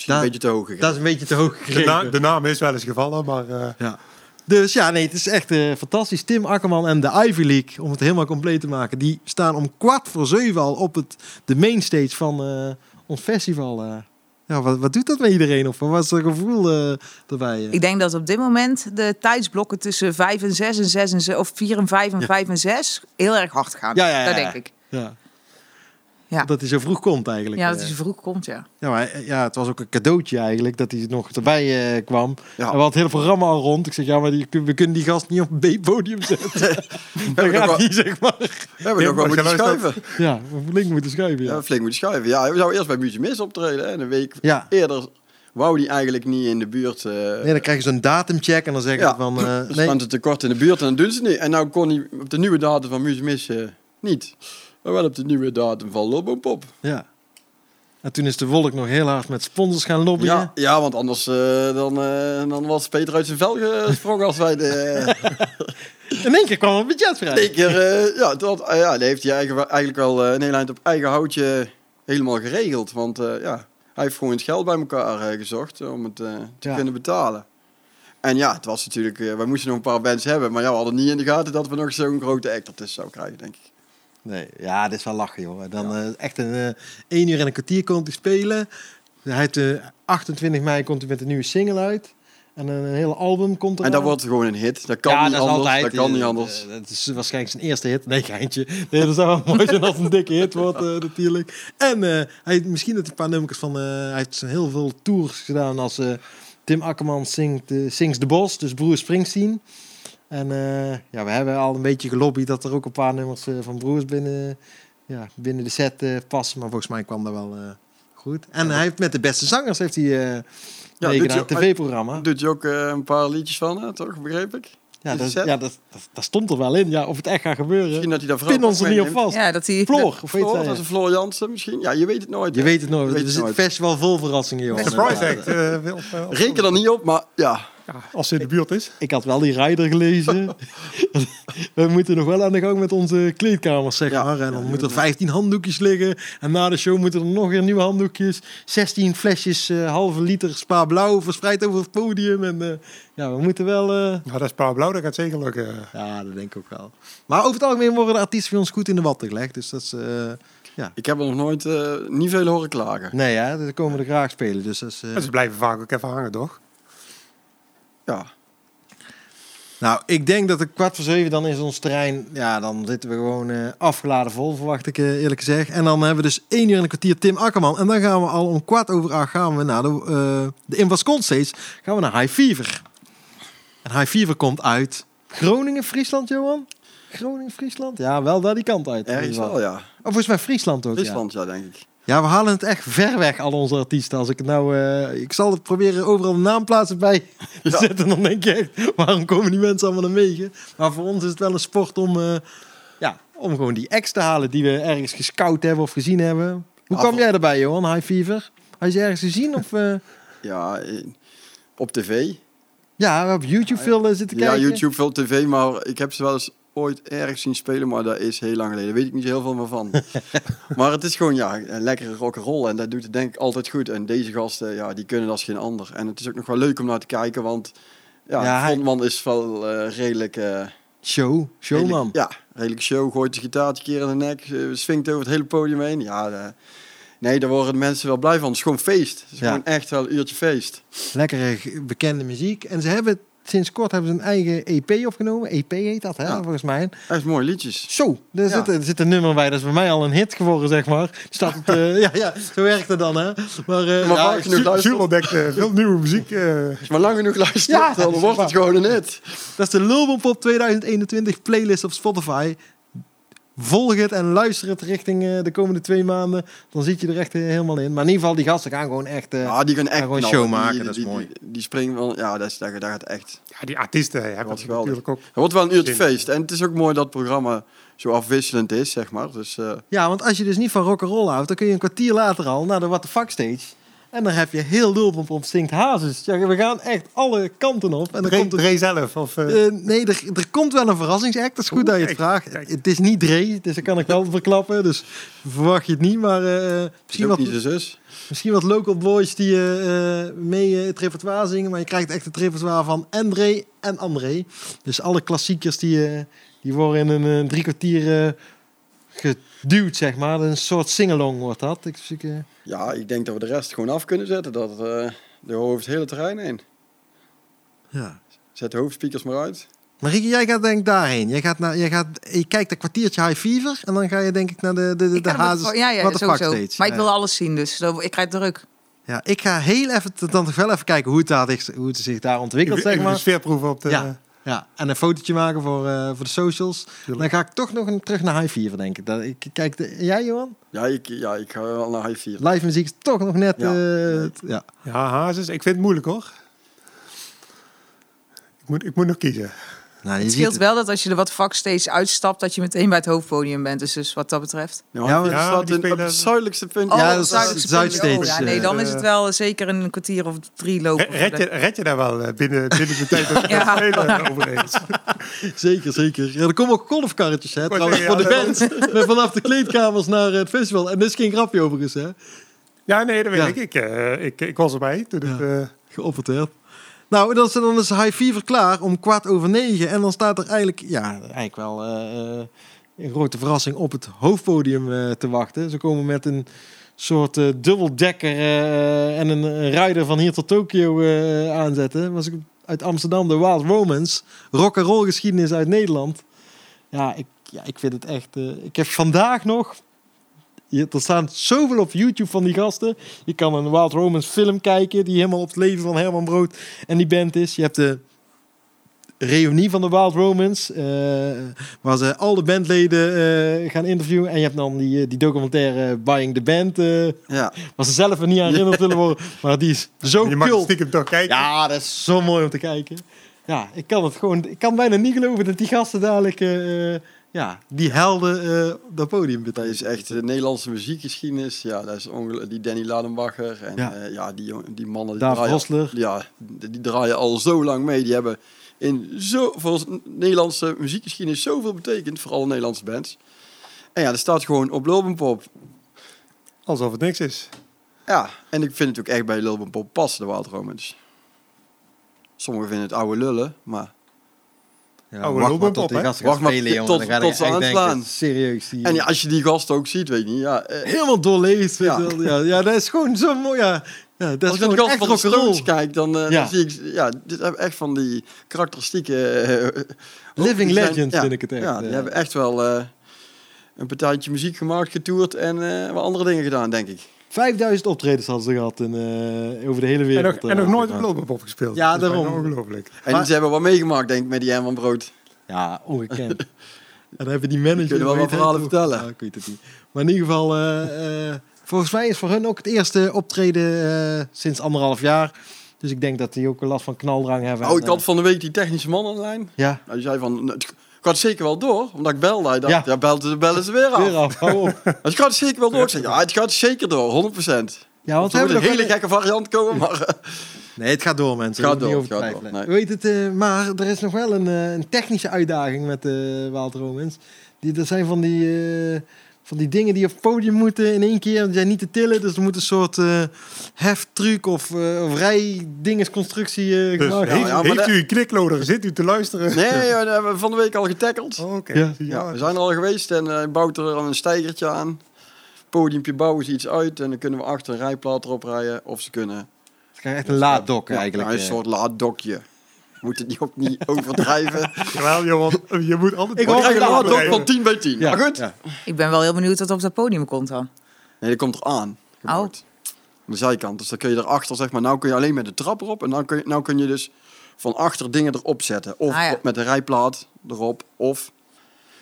Daar- een beetje te hoog dat is een beetje te hoog De, na- de naam is wel eens gevallen, maar eh, Ja. Dus ja, nee, het is echt eh, fantastisch. Tim Akkerman en de Ivy League, om het helemaal compleet te maken, die staan om kwart voor zeven al op het, de mainstage van eh, ons festival. eh. Ja, wat, wat doet dat met iedereen? Of wat is het gevoel erbij? Ik denk dat op dit moment de tijdsblokken tussen 5 en 6 en 6 en 6, of 4 en 5 en Ja. 5 en 6 heel erg hard gaan. Ja, ja, ja, Dat ja. denk ik. Ja. Ja. Dat hij zo vroeg komt eigenlijk. Ja, eh. dat hij zo vroeg komt, ja. ja, maar, eh, ja, het was ook een cadeautje eigenlijk dat hij nog erbij eh, kwam. Ja. En we hadden het hele programma al rond. Ik zeg, ja, maar die, we kunnen die gast niet op een B-podium zetten. dat nog gaat wel- niet, zeg maar. We hebben Ja, nog wel moeten schuiven. Ja, we flink moeten schuiven. Ja, Ja. flink moeten schuiven. Ja, we zouden eerst bij Muzimis optreden. Hè. En een week ja. eerder wou die eigenlijk niet in de buurt. eh Nee, dan krijg je zo'n datumcheck en dan zeggen Ja. ze van... eh, dus nee, stond het tekort in de buurt en dan doen ze het niet. En nou kon hij op de nieuwe datum van Muzimis eh niet. Maar wel op de nieuwe datum van Lobbopop. Ja. En toen is de Wolk nog heel hard met sponsors gaan lobbyen. Ja, ja, want anders eh, dan, eh, dan was Peter uit zijn vel gesprongen als wij de... In één keer kwam het budget vrij. In één keer, eh, ja, dat, ja, die heeft hij eigen, eigenlijk wel een hele eind op eigen houtje helemaal geregeld. Want ja, hij heeft gewoon het geld bij elkaar gezocht om het te Ja. kunnen betalen. En ja, het was natuurlijk, wij moesten nog een paar bands hebben, maar ja, we hadden niet in de gaten dat we nog zo'n grote act ertussen zouden krijgen, denk ik. Nee, ja, dit is wel lachen, joh. Dan eh, echt een eh één uur en een kwartier komt hij spelen. Hij heeft, eh 28 mei komt hij met een nieuwe single uit. En een, hele album komt er En dat wordt gewoon een hit. Dat kan ja, niet dat anders. altijd. dat kan niet eh, anders. eh, Het is waarschijnlijk zijn eerste hit. Nee, geintje. Nee, dat zou wel mooi zijn als een dikke hit wordt, eh, natuurlijk. En eh, hij, misschien dat hij een paar nummers van... eh, hij heeft heel veel tours gedaan als eh, Tim Akkerman zingt, eh, Sings de Bos. Dus Broer Springsteen. En eh, ja, we hebben al een beetje gelobbyd dat er ook een paar nummers eh, van Broers binnen, ja, binnen de set eh, passen. Maar volgens mij kwam dat wel eh, goed. En hij heeft met de beste zangers heeft hij uh, Ja, meegedaan, doet hij- een tv-programma. Doet je ook eh, een paar liedjes van, hè, toch? Begreep ik? Ja, dat, ja dat, dat, dat stond er wel in. Ja, of het echt gaat gebeuren. Misschien dat hij daar vooral Pin ons er niet op vast. Ja, dat hij... Floor, of weet Floor, dat is een Floor Jansen misschien. Ja, je weet het nooit. Je hè. weet het nooit. Je weet Het is het een festival vol verrassingen, joh. Surprise act. Reken er niet op, maar ja. Ja, als ze in de buurt is. Ik had wel die rider gelezen. We moeten nog wel aan de gang met onze kleedkamers, zeg Ja. maar. En dan Ja, moeten er ja. 15 handdoekjes liggen. En na de show moeten er nog weer nieuwe handdoekjes. 16 flesjes, eh, halve liter spa blauw verspreid over het podium. En eh, ja, we moeten wel... eh, Nou, dat is Paul Blauw, dat gaat zeker lukken. Ja, dat denk ik ook wel. Maar over het algemeen worden de artiesten bij ons goed in de watten gelegd. Dus dat is... eh, Ik heb er nog nooit eh, niet veel horen klagen. nee, hè, daar komen er graag spelen. Dus dat is... eh, En ze blijven vaak ook even hangen, toch? Ja. Nou, ik denk dat het kwart voor zeven dan is ons terrein. Ja, dan zitten we gewoon eh, afgeladen vol, verwacht ik eh, eerlijk gezegd. En dan hebben we dus één uur en een kwartier Tim Akkerman. En dan gaan we al om kwart over acht gaan we naar de, eh de Invascon. Gaan we naar High Fever. En High Fever komt uit Groningen, Friesland, Johan? Groningen, Friesland? Ja, wel daar die kant uit. Ergens wel, ja. Of volgens mij Friesland ook, ja. Friesland, ja, denk ik. Ja, we halen het echt ver weg, al onze artiesten. Als ik nou, eh, ik zal het proberen overal een naamplaatsen bij te Ja. zetten. Dan denk je echt, waarom komen die mensen allemaal naar mee? Maar voor ons is het wel een sport om, eh, ja, om gewoon die ex te halen die we ergens gescout hebben of gezien hebben. Hoe kwam jij erbij, Johan? High Fever? Had je ergens gezien? Of, eh, Ja, op tv. ja, op YouTube veel zitten Ja, kijken. YouTube, veel tv, maar ik heb ze wel eens ooit ergens zien spelen, maar dat is heel lang geleden. Daar weet ik niet heel veel meer van. maar het is gewoon, ja, een lekkere rock'n'roll en dat doet het denk ik altijd goed. En deze gasten, ja, die kunnen als geen ander. En het is ook nog wel leuk om naar te kijken, want ja, Ja, hij- frontman is wel eh, redelijk... eh, Show, showman. redelijk- ja, redelijk show, gooit de gitaartje keer in de nek, swingt over het hele podium heen. Ja, nee, daar worden de mensen wel blij van. Het is gewoon feest. Het is Ja. gewoon echt wel een uurtje feest. Lekkere bekende muziek. En ze hebben sinds kort hebben ze een eigen EP opgenomen. EP heet dat, hè, Ja. volgens mij. Echt mooie liedjes. Zo, er, Ja. zit, er zit een nummer bij. Dat is bij mij al een hit geworden, zeg maar. Staat het, eh, ja, ja, zo werkt het dan, hè. Maar, eh, Maar vaak genoeg luisteren. Jules ontdekt veel nieuwe muziek. maar lang genoeg luistert, dan is wordt het gewoon een hit. dat is de Lulbom 2021 playlist op Spotify. Volg het en luister het richting eh, de komende twee maanden. Dan zit je er echt eh, helemaal in. Maar in ieder geval, die gasten gaan gewoon echt... eh, Ja, die gaan echt gewoon knallen. show maken, Die, dat is die, mooi. Die, die springen wel, ja, dat, is, dat gaat echt. ja, die artiesten hebben Wat het geweldig. natuurlijk ook. Het wordt wel een uurtje feest. En het is ook mooi dat het programma zo afwisselend is, zeg maar. Dus eh, Ja, want als je dus niet van rock'n'roll houdt, dan kun je een kwartier later al naar de What the Fuck stage. En dan heb je heel Lulbom op Stinkt Hazes. Ja, we gaan echt alle kanten op. En dan Dre, komt er Dre zelf. Of, eh, Eh, nee, er, er komt wel een verrassingsact. Dat is goed Oeh, dat je het kijk, vraagt. kijk. Het is niet Dre, dus dat kan ik wel verklappen. Dus verwacht je het niet. Maar eh, is misschien, wat, zus. misschien wat local boys die mee het repertoire zingen. Maar je krijgt echt het repertoire van André en André. Dus alle klassiekers die, eh, die worden in een eh, drie kwartier geduwd, zeg maar. Een soort singalong wordt dat. Ik, ik, eh, Ja, ik denk dat we de rest gewoon af kunnen zetten. Dat eh de over het hele terrein heen. ja. Zet de hoofdspeakers maar uit. Marieke, jij gaat denk ik daarheen. Jij, gaat naar, jij gaat, je kijkt een kwartiertje High Fever. En dan ga je denk ik naar de, de, de, de hazes. ja, ja, fuck sowieso. stage. Maar ik wil alles zien, dus ik krijg druk. Ja, ik ga heel even dan toch wel even kijken hoe het, daar, hoe het zich daar ontwikkelt, even zeg de maar. sfeerproeven op de... Ja. Ja, en een fotootje maken voor, eh, voor de socials. Dan ga ik toch nog een, terug naar High Fever, denk ik. Dat, ik kijk, de, jij Johan? Ja, ik, ja, ik ga wel naar High 4. Live muziek is toch nog net... Ja. eh, ja. Ja, Hazes. Ik vind het moeilijk hoor. Ik moet, ik moet nog kiezen. Nou, je Het ziet scheelt wel dat als je er wat vak steeds uitstapt, dat je meteen bij het hoofdpodium bent. Dus, dus wat dat betreft. Ja, Ja, op spelen- het zuidelijkste punt. Ja, dat is. Zuidstage, Oh, ja, nee, dan is het eh, wel zeker een kwartier of drie lopen. Red, red je, red je daar wel eh, binnen, binnen de tijd dat Ja. gaan spelen overigens? Zeker, zeker. Ja, er komen ook golfkarretjes, hè, trouwens, voor de band. Vanaf de kleedkamers naar het festival. En dit is geen grapje overigens, hè. Ja, nee, dat weet Ja. ik. Ik, eh, ik. Ik was erbij toen het... Eh, werd. Nou, dan is, dan is High Fever klaar om kwart over negen. En dan staat er eigenlijk, ja, eigenlijk wel eh, eh, een grote verrassing op het hoofdpodium eh, te wachten. Ze komen met een soort eh, dubbeldekker en een, rider van hier tot Tokio aanzetten. Was ik uit Amsterdam, de Wild Romans. Rock and roll geschiedenis uit Nederland. Ja, ik, ja, ik vind het echt... ik heb vandaag nog... Je, er staan zoveel op YouTube van die gasten. Je kan een Wild Romans film kijken... die helemaal op het leven van Herman Brood en die band is. Je hebt de reunie van de Wild Romans... eh, waar ze al de bandleden eh, gaan interviewen. En je hebt dan die, eh, die documentaire Buying the Band... eh, Ja, waar ze zelf er niet aan herinnerd willen worden. Maar die is zo je mag cool. stiekem toch kijken. Ja, dat is zo mooi om te kijken. Ja, ik kan het gewoon... Ik kan bijna niet geloven dat die gasten dadelijk... eh, eh, ja, die helden eh dat podium dat betreden. is echt de Nederlandse muziekgeschiedenis. Ja, dat is die Danny Ladenbacher en Ja. ja, ja die, die mannen die draaien, ja, die, die draaien al zo lang mee. Die hebben in zo voor Nederlandse muziekgeschiedenis zoveel betekend voor alle Nederlandse bands. En ja, dat staat gewoon op Lulbenpop. Alsof het niks is. Ja, en ik vind het ook echt bij Lulbenpop passen, de Wild Romans. Sommigen vinden het oude lullen, maar... Ja, Oude wacht maar tot op, die gasten Wacht spelen, jongen. tot- Dan ga tot ik ze echt aanslaan. denken, serieus. Die, En ja, als je die gasten ook ziet, weet je niet, ja... eh, helemaal doorleefd. Ja. Ja. ja, dat is gewoon zo mooi. Ja, ja dat is Als ik naar gewoon de echt gasten van de. Stones kijk, dan, eh, Ja. dan zie ik... Ja, dit hebben echt van die karakteristieke... eh, Living zijn- legends ja, vind ik het echt. Ja, die hebben echt wel eh, een partijtje muziek gemaakt, getoerd en eh, wat andere dingen gedaan, denk ik. 5000 optredens hadden ze gehad in, eh, over de hele En wereld. nog, en nog eh, nooit ja. op Lulbenpop gespeeld. Ja, Dat is bijna daarom. Ongelooflijk. En Maar- ze hebben wat meegemaakt, denk ik, met die Herman Brood. Ja, ongekend. en dan hebben die manager... kunnen wel wat verhalen vertellen. Ja, ik weet het niet. Maar in ieder geval, eh, eh, volgens mij is voor hun ook het eerste optreden eh, sinds anderhalf jaar. Dus ik denk dat die ook last van knaldrang hebben. Oh, En, ik had van de week die technische man online. Ja, Hij zei van, "Nou, het gaat zeker wel door, omdat ik belde. Hij dacht, Ja. ja, belt, dan bellen ze weer af. weer af. Hou op. Het zeker wel door. Ik zei, ja, het gaat zeker door, 100%. Ja, want we Er moet hebben een hele gekke variant komen, maar... eh, Nee, het gaat door, mensen. Gaat Gaat door, gaat nee. Weet het, eh, maar er is nog wel een, eh, een technische uitdaging met de Wild Romans. Die, er zijn van die, eh, van die dingen die op het podium moeten in één keer. Die zijn niet te tillen, dus er moet een soort eh heftruc of, eh of rijdingesconstructie eh Dus gemaakt heeft, ja, maar heeft dat- u een knikloader? Zit u te luisteren? Nee, ja, dat hebben we van de week al getackeld. Oh, Oké. Ja. Ja, we zijn er al geweest en hij bouwt er dan een stijgertje aan. Podiumpje bouwen ze iets uit en dan kunnen we achter een rijplaat erop rijden. Of ze kunnen... Het is echt een laaddok Ja, eigenlijk. een soort laaddokje. Moet het niet- ook niet overdrijven. Jawel, joh, want je moet altijd... Ik krijgen een blijven. van 10 bij 10. Ja, Maar goed. ja. Ik ben wel heel benieuwd wat op dat podium komt dan. Nee, dat komt eraan. gebouwd. Aan de zijkant. Dus dan kun je erachter, zeg maar, nou kun je alleen met de trap erop. En dan kun je, nou kun je dus van achter dingen erop zetten. Of Ah, ja. met de rijplaat erop. Of...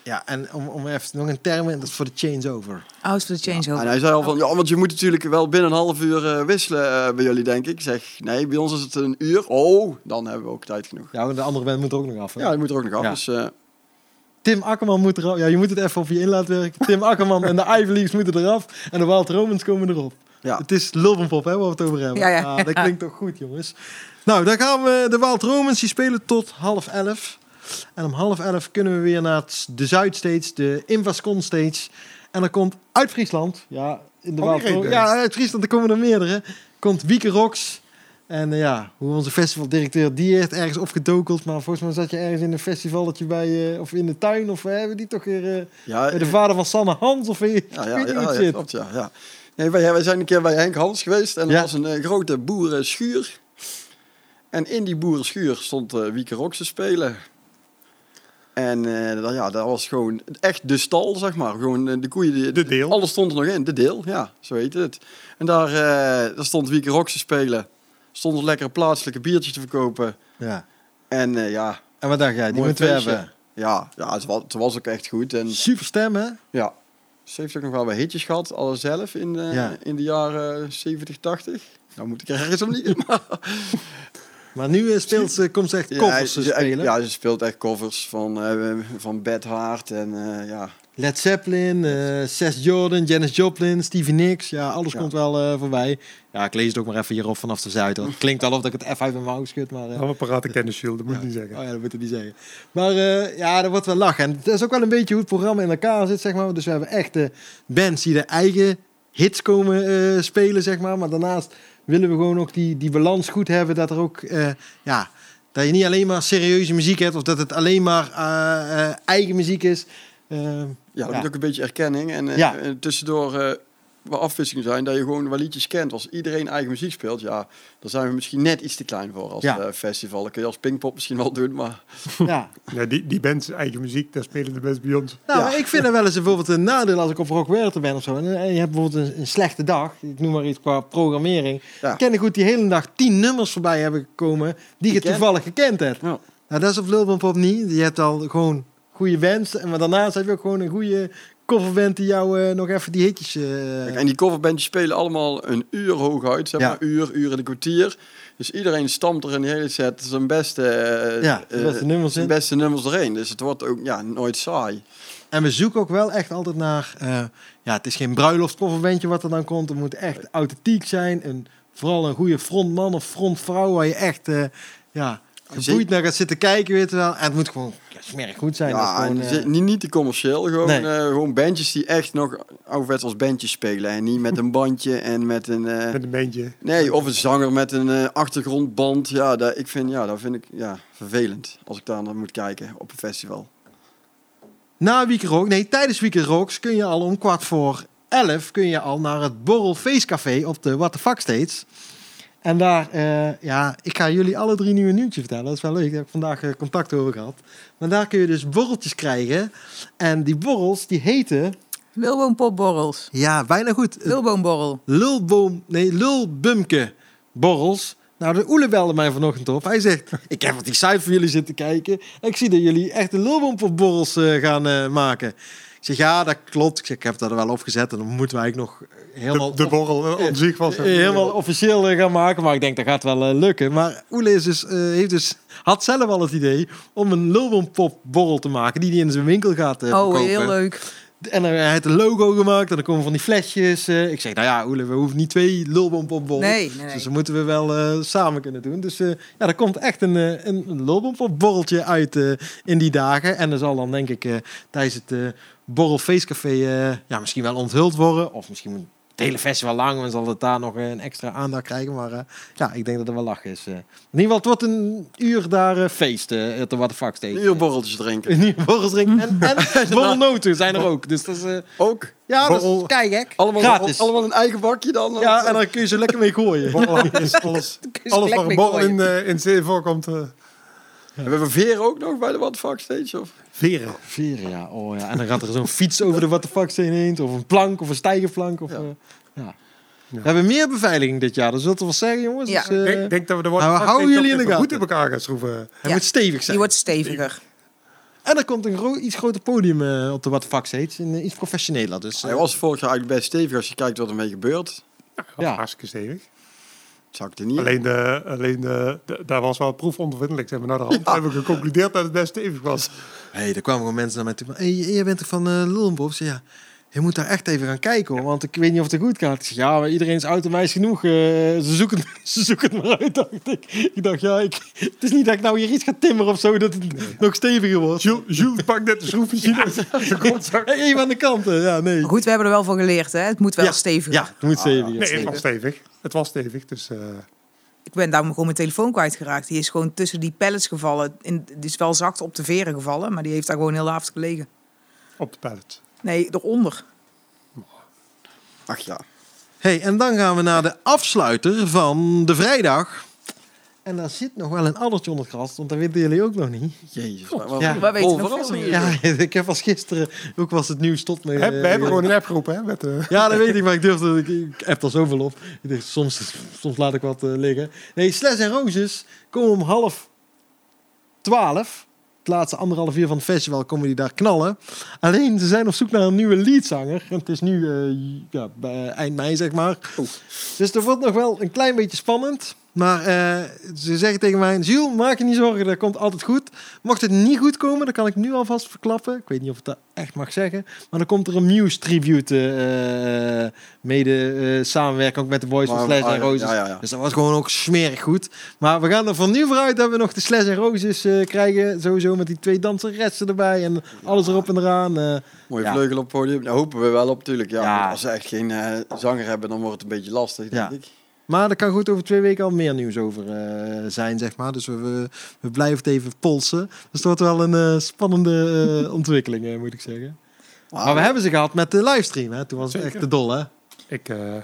Ja, en om, om even nog een term, dat is voor de changeover. Oh, is voor de changeover. En hij zei al van, ja, want je moet natuurlijk wel binnen een half uur eh, wisselen eh, bij jullie, denk ik. Ik zeg, nee, bij ons is het een uur. Oh, dan hebben we ook tijd genoeg. Ja, de andere band moet er ook nog af. hè? Ja, die moet er ook nog af. Ja. Dus eh, Tim Akkerman moet er Ja, je moet het even op je in laten werken. Tim Akkerman en de Ivy Leagues moeten eraf. En de Wild Romans komen erop. ja. Het is Lulvenpop, hè, waar we het over hebben. Ja, ja. Ah, dat klinkt toch goed, jongens. Nou, dan gaan we de Wild Romans. Die spelen tot half elf. En om half elf kunnen we weer naar de Zuidstage, de Invascon Stage. En dan komt uit Friesland, ja, in de Romans. Ja, uit Friesland, er komen er meerdere. Komt Wieke Rocks. En eh, ja, hoe onze festivaldirecteur, die heeft ergens opgedokeld. Maar volgens mij zat je ergens in een festivalletje bij, eh, of in de tuin. Of eh, hebben die toch weer Ja, bij de vader van Sanne Hans? Of ik ja, ja, ja, ja, klopt, ja, ja. Nee, wij, wij zijn een keer bij Henk Hans geweest. En er was een grote boerenschuur. En in die boerenschuur stond Wieke te spelen. En eh, dat, ja, dat was gewoon echt de stal, zeg maar. Gewoon eh, de koeien. Die, De deel. Alles stond er nog in. De deel, ja, zo heet het. En daar, eh, daar stond Wieke Rox te spelen. Stonden lekkere plaatselijke biertjes te verkopen. Ja. En eh, ja, En wat dacht jij? Die mooi moeten we hebben. Ja, ja het, was, het was ook echt goed. En Super stem, hè? ja, ze heeft ook nog wel wat hitjes gehad, al zelf in, Ja. in de jaren 70, 80. Nou moet ik er ergens om liegen. Maar nu eh, speelt ze, komt ze echt covers ja, te ze- spelen. Ja, ze speelt echt covers van, eh van Beth Hart en eh, ja. Led Zeppelin, eh Seth Jordan, Janis Joplin, Stevie Nicks. Ja, alles Ja. komt wel eh, voorbij. Ja, ik lees het ook maar even hierop vanaf de zuid. Het klinkt al of dat ik het F uit mijn mouw schud, maar... eh, Allemaal parate kennis, Jules, dat moet je niet zeggen. Oh ja, dat moet ik niet zeggen. Maar eh, ja, dat wordt wel lachen. En dat is ook wel een beetje hoe het programma in elkaar zit, zeg maar. Dus we hebben echte bands die de eigen hits komen eh, spelen, zeg maar. Maar daarnaast willen we gewoon ook die, die balans goed hebben. Dat er ook, eh, ja, dat je niet alleen maar serieuze muziek hebt. Of dat het alleen maar eh, eh, eigen muziek is. Ja, dat Ja. ook een beetje erkenning. En Ja. tussendoor wel afwisselingen zijn, dat je gewoon wel liedjes kent. Als iedereen eigen muziek speelt, ja, dan zijn we misschien net iets te klein voor als Ja. eh, festival. Dat kun je als Pinkpop misschien wel doen, maar Ja. Ja, die, die bands, eigen muziek, daar spelen de best bij ons. Nou, Ja. maar ik vind er wel eens bijvoorbeeld een nadeel als ik op Rockwerter ben of zo. En eh, je hebt bijvoorbeeld een, een slechte dag, ik noem maar iets qua programmering. Ja. Ik ken ik goed die hele dag tien nummers voorbij hebben gekomen die je toevallig gekend hebt. Ja. Nou, dat is op Lil Bump Pop niet. Je hebt al gewoon goede bands, en maar daarnaast heb je ook gewoon een goede coverband die jou eh, nog even die hitjes... eh, Kijk, en die coverbandjes spelen allemaal een uur hoog uit, zeg Ja. maar, uur, uur en een kwartier. Dus iedereen stampt er in de hele set zijn beste, eh, Ja, beste nummers zijn in. beste nummers erin. Dus het wordt ook ja, nooit saai. En we zoeken ook wel echt altijd naar... ja, het is geen bruiloftcoverbandje wat er dan komt. Het moet echt authentiek zijn. En vooral een goede frontman of frontvrouw waar je echt... ja, geboeid naar gaat zitten kijken, weet je wel. En het moet gewoon ja, smerig goed zijn. Ja, gewoon, eh, niet, niet te commercieel, gewoon, Nee. eh, gewoon bandjes die echt nog ouderwets als bandjes spelen. En niet met een bandje en met een... eh, Met een bandje. nee, of een zanger met een eh, achtergrondband. Ja, dat, ik vind, ja, dat vind ik ja, vervelend als ik daar naar moet kijken op een festival. Na Weekend Rock, nee, tijdens Weekend Rocks kun je al om kwart voor elf kun je al naar het Borrel Feestcafé op de What the Fuck States. En daar, eh, ja, ik ga jullie alle drie nu een nieuwtje vertellen. Dat is wel leuk, daar heb ik vandaag eh, contact over gehad. Maar daar kun je dus borreltjes krijgen. En die borrels, die heten, Wilboompopborrels. ja, bijna goed. Wilboomborrel. Lulboom, nee, Lulbumke borrels. Nou, de Oele belde mij vanochtend op. Hij zegt, ik heb op die site voor jullie zitten kijken. En ik zie dat jullie echt een lulboompopborrels eh gaan eh, maken. Ik zeg, ja, dat klopt. Ik zeg, ik heb dat er wel opgezet. En dan moeten we eigenlijk nog helemaal... De, de borrel eh, aan zich was... helemaal officieel eh, gaan maken, maar ik denk dat gaat wel eh, lukken. Maar Oele is dus, eh, heeft dus, had zelf al het idee om een lulboompopborrel te maken die hij in zijn winkel gaat Oh, verkopen. heel leuk. En hij heeft een logo gemaakt en dan komen van die flesjes. eh. ik zeg, nou ja, Oele, we hoeven niet twee lulbompopborrels. Nee, nee, nee. Dus dat moeten we wel eh, samen kunnen doen. Dus eh, ja, er komt echt een, een, een lulbompopborreltje uit in die dagen. En er zal dan denk ik tijdens het borrelfeestcafé ja, misschien wel onthuld worden. Of misschien het hele festival lang, dan zal het daar nog eh, een extra aandacht krijgen. Maar eh, ja, ik denk dat er wel lachen is. eh. In ieder geval, het wordt een uur daar feest eh, op de What the Fuck stage. Een uur borreltjes drinken. Een uur borrels drinken. En, en borrelnoten zijn er ook. Dus dat is... Ook. ja, dat is gek. Allemaal, Gratis. allemaal een eigen bakje dan. Ja, en dan kun je ze lekker mee gooien. Borrel is alles, alles waar een borrel in, in zee voorkomt. Eh We hebben veren ook nog bij de What the Fuck Stage. Of? veren. Veren, ja. Oh, ja. En dan gaat er zo'n fiets over de what the fuck steen heen. Of een plank of een stijgerplank. Of, Ja. eh, ja. Ja. We hebben meer beveiliging dit jaar. Dat zult er wel zeggen, jongens. Ja. Dus, eh, Ik denk, denk dat we de Nou, houden jullie in de gaten. goed in elkaar gaan schroeven. hij Ja. moet stevig zijn. Die wordt steviger. En er komt een gro- iets groter podium eh, op de what the fuck stage. En, eh, iets professioneler. Dus, eh, Hij was vorig jaar eigenlijk best stevig als je kijkt wat ermee gebeurt. Ja. Ja. Hartstikke stevig. Zakte niet. Alleen, de, alleen de, de- daar was wel proefondervindelijk. Zeg maar, naar de hand hebben we geconcludeerd dat het best stevig was. hey, er kwamen gewoon mensen naar mij toe. van, Hey, jij bent toch van uh, Lullenbob? Ja. Je moet daar echt even gaan kijken, hoor, want ik weet niet of het goed gaat. Ik zeg, ja, maar iedereen is oud en wijs genoeg. eh, ze, zoeken, ze zoeken het maar uit, dacht ik. Ik dacht, ja, ik, het is niet dat ik nou hier iets ga timmeren of zo, dat het nog steviger wordt. Jules, Jules pakt net de schroefmachine. Hey, Even aan de kanten, ja, nee. Maar goed, we hebben er wel van geleerd, hè. Het moet wel Ja. steviger. Ja, het moet steviger. Nee, het was stevig. Het was stevig, dus... eh, Ik ben daarom gewoon mijn telefoon kwijtgeraakt. Die is gewoon tussen die pallets gevallen. In, die is wel zacht op de veren gevallen, maar die heeft daar gewoon heel de avond gelegen. op de pallet. Nee, eronder. Ach ja. Hey, en dan gaan we naar de afsluiter van de vrijdag. En daar zit nog wel een addertje onder het gras, want dat weten jullie ook nog niet. Jezus. God, ja. Wij weten verrassingen. veel Ja, ik heb als gisteren, ook was het nieuws tot me. We hebben, we hebben gewoon een app geroepen, hè? Met, eh, Ja, dat weet ik, maar ik durfde, ik, ik heb er zoveel op. Ik dacht, soms, soms laat ik wat eh, liggen. Nee, Slash en Roses komen om half twaalf. Het laatste anderhalf uur van het festival komen die daar knallen. Alleen, ze zijn op zoek naar een nieuwe leadzanger. En het is nu eh, ja, bij eind mei, zeg maar. Dus er wordt nog wel een klein beetje spannend. Maar eh, ze zeggen tegen mij, Jules, maak je niet zorgen, dat komt altijd goed. Mocht het niet goed komen, dan kan ik nu alvast verklappen. Ik weet niet of ik dat echt mag zeggen. Maar dan komt er een Muse tribute eh, mede eh, samenwerken ook met de Boys van Slash en ah, Roses. Ja, ja, ja. Dus dat was gewoon ook smerig goed. Maar we gaan er van nu vooruit dat we nog de Slash en Roses eh, krijgen. Sowieso met die twee danseressen erbij en alles erop en eraan. eh. Mooie vleugel op het podium. Daar hopen we wel op, natuurlijk. Ja. Als ze echt geen eh, zanger hebben, dan wordt het een beetje lastig, denk Ja. ik. Maar er kan goed over twee weken al meer nieuws over eh, zijn, zeg maar. Dus we, we, we blijven het even polsen. Dus het wordt wel een eh, spannende eh, ontwikkeling, eh, moet ik zeggen. Maar we hebben ze gehad met de livestream, hè. Toen was het Zeker. echt de dol, hè. Ik, eh,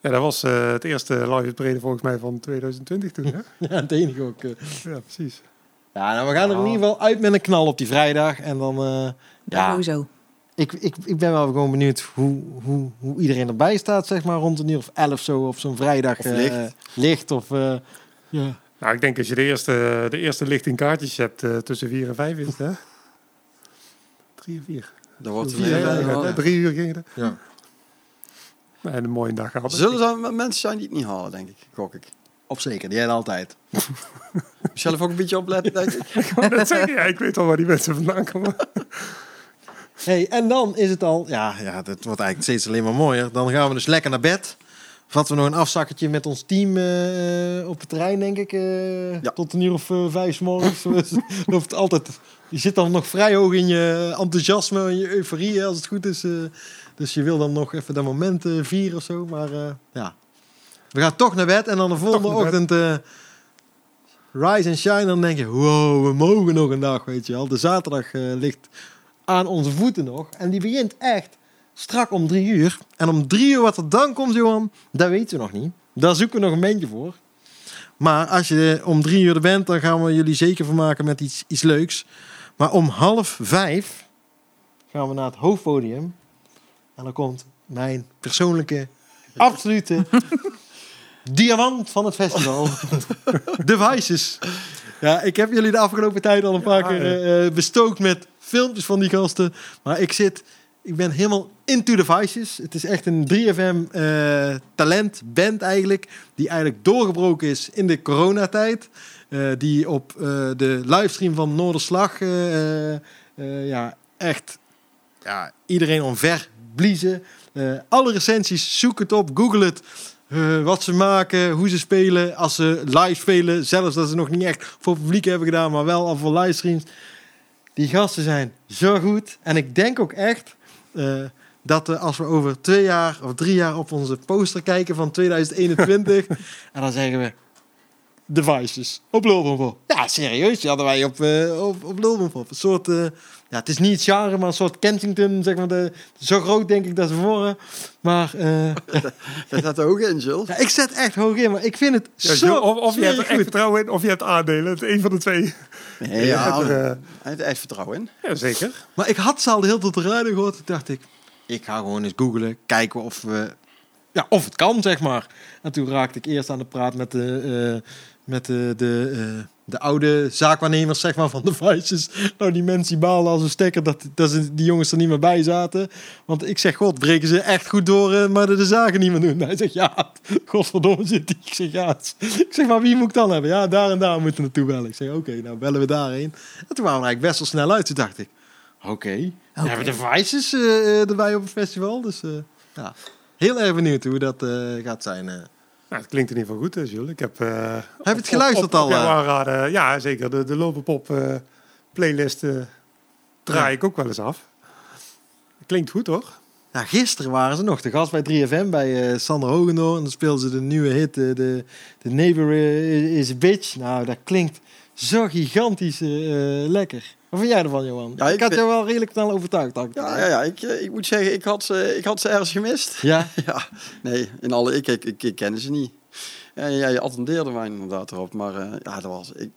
ja, dat was eh, het eerste live optreden volgens mij van 2020 toen. Hè? Ja, het enige ook. ja, precies. Ja, nou, we gaan er in ieder geval uit met een knal op die vrijdag. En dan, eh, Ja, ja, sowieso. Ik, ik, ik ben wel gewoon benieuwd hoe, hoe, hoe iedereen erbij staat, zeg maar, rond een uur of elf zo op zo'n vrijdag. Of eh, licht. licht of, eh, ja. Nou, ik denk als je de eerste, de eerste lichting kaartjes hebt eh, tussen 4 en 5 is het, hè? 3 en 4. Dat wordt Vier, hè? hele- Ja, Drie uur ging het. ja. En een mooie dag gehad. Zullen er mensen zijn die het niet halen, denk ik. Gok ik. Op zeker, die hebben altijd. Zelf ook een beetje opletten, denk ik. Ik zeggen, ja, ik weet al waar die mensen vandaan komen. Hey, en dan is het al, ja, ja, dat wordt eigenlijk steeds alleen maar mooier. Dan gaan we dus lekker naar bed. Vatten we nog een afzakketje met ons team eh, op het terrein, denk ik. eh, Ja. Tot een uur of eh, vijf 's morgens. Dus loopt altijd, je zit dan nog vrij hoog in je enthousiasme en je euforie, hè, als het goed is. dus je wil dan nog even dat moment vieren of zo. Maar ja, we gaan toch naar bed. En dan de volgende ochtend rise and shine. Dan denk je, wow, we mogen nog een dag, weet je wel. De zaterdag ligt aan onze voeten nog. En die begint echt strak om drie uur. En om drie uur wat er dan komt, Johan, dat weten we nog niet. Daar zoeken we nog een beetje voor. Maar als je om drie uur er bent, dan gaan we jullie zeker vermaken met iets, iets leuks. Maar om half vijf gaan we naar het hoofdpodium. En dan komt mijn persoonlijke, absolute diamant van het festival. De Vices. Ja, ik heb jullie de afgelopen tijd al een paar Ja, keer eh, bestookt met filmpjes van die gasten. Maar ik zit, ik ben helemaal into the Vices. Het is echt een 3FM eh talentband eigenlijk. Die eigenlijk doorgebroken is in de coronatijd. Eh die op eh, de livestream van Noorderslag ja, echt ja, iedereen omver bliezen. Alle recensies, zoek het op, google het. Wat ze maken, hoe ze spelen, als ze live spelen. Zelfs dat ze nog niet echt voor publiek hebben gedaan, maar wel al voor livestreams. Die gasten zijn zo goed. En ik denk ook echt eh, dat als we over twee jaar of drie jaar op onze poster kijken van 2021. en dan zeggen we. Devices op Lulbenpop. Ja, serieus. Die hadden wij op, eh op, op. Een soort. eh, ja, het is niet het genre, maar een soort Kensington. Zeg maar de, zo groot denk ik dat ze voren. Maar eh, Dat staat er ook in, Jules. ja, ik zet echt hoog in. Maar ik vind het Ja, zo. Jules, of, of je hebt er echt vertrouwen in, of je hebt aandelen. Het een van de twee. Nee, ja, er, eh, echt vertrouwen in. ja, zeker. Maar ik had ze al de hele tijd rijden gehoord. Toen dacht ik, ik ga gewoon eens googlen, kijken of, we, ja, of het kan, zeg maar. En toen raakte ik eerst aan de praat met de, eh, met de, de, eh, de oude zaakwaarnemers zeg maar, van de Vices. Nou, die mensen die balen als een stekker dat, dat ze, die jongens er niet meer bij zaten. Want ik zeg, god, breken ze echt goed door, eh, maar de, de zaken niet meer doen. Hij zegt, ja, godverdomme zit die. Ik zeg, ja. Ik zeg, maar wie moet ik dan hebben? Ja, daar en daar moeten we naartoe bellen. Ik zeg, oké, nou bellen we daarheen. En toen waren we eigenlijk best wel snel uit. Toen dacht ik, oké, dan hebben we de Vices eh, eh, erbij op het festival. Dus ja, heel erg benieuwd hoe dat gaat zijn. Nou, het klinkt in ieder geval goed, Jules. Ik heb, Heb je het geluisterd op, op, al, aanraden, ja, zeker. De, de Lopenpop eh playlist eh, draai Ja. ik ook wel eens af. Klinkt goed, hoor. Ja, gisteren waren ze nog te gast bij 3FM bij eh, Sander Hogendoor. En dan speelden ze de nieuwe hit, de, de Neighbor is a Bitch. Nou, dat klinkt zo gigantisch lekker. Wat vind jij ervan, Johan? Ja, ik, ik had jou wel redelijk snel overtuigd. ik. Ja, ja, ja ik, eh, ik moet zeggen, ik had, ze, ik had ze ergens gemist. Ja? Ja, nee, in alle, ik, ik, ik, ik kende ze niet. En ja, je attendeerde mij inderdaad erop. Maar eh, ja, dat was, ik,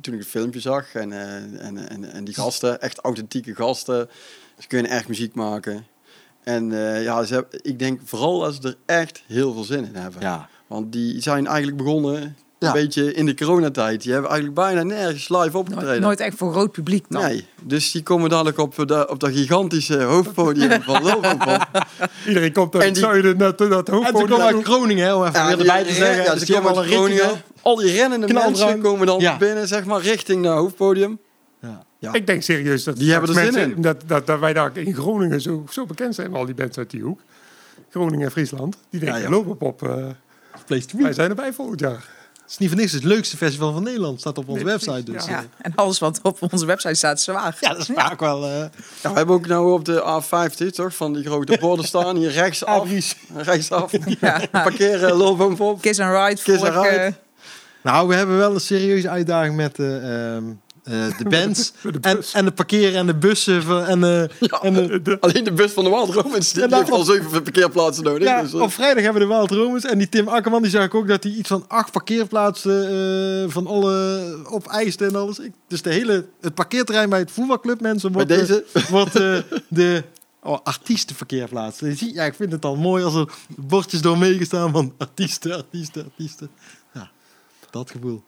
toen ik het filmpje zag en, eh, en, en, en die gasten, echt authentieke gasten. Ze kunnen echt muziek maken. En ja, ze hebben- ik denk vooral dat ze er echt heel veel zin in hebben. Ja. Want die zijn eigenlijk begonnen. Een beetje in de coronatijd. Die hebben eigenlijk bijna nergens live opgetreden. Nooit, nooit echt voor groot publiek dan. Nee, dus die komen dadelijk op, de, op dat gigantische hoofdpodium van Lovenpop. Iedereen komt uit die- zuiden naar, naar het En ze hoofdpodium. komen uit Groningen, hè, om even weer erbij te zeggen. Ja, dus die een ritje Groningen. Al die rennende mensen komen dan Ja. binnen, zeg maar, richting naar het hoofdpodium. Ja. Ja. Ik denk serieus dat, Die hebben er zin mensen- Dat, dat, dat wij daar in Groningen zo, zo bekend zijn, al die bands uit die hoek. Groningen en Friesland. Die denken, Ja, ja. Eh Place to be. wij zijn erbij volgend jaar. Het is niet voor niks het leukste festival van Nederland. Staat op onze Nee, website. Dus, ja. en alles wat op onze website staat is zwaar. ja, dat is vaak wel... eh Ja, we hebben ook nou op de A50, toch, van die grote borden staan. Hier rechtsaf, rechtsaf. Ja. Parkeren Lovenpop. Kiss and Ride. Kiss and Ride. Nou, we hebben wel een serieuze uitdaging met, eh, ehm, eh, de bands De en, en de parkeren en de bussen van- en, eh, Ja, en de, alleen de bus van de Wild Romans die heeft al zeven parkeerplaatsen nodig. Ja, dus, eh, op vrijdag hebben we de Wild Romans. En die Tim Akkerman, die zag ik ook dat hij iets van acht parkeerplaatsen eh, van alle opeiste en alles. Ik, dus de hele, het parkeerterrein bij het voetbalclub, mensen, wordt, eh, deze, wordt eh, de oh, ziet- Ja, ik vind het al mooi als er bordjes door meegestaan van artiesten, artiesten, artiesten. Ja, dat gevoel.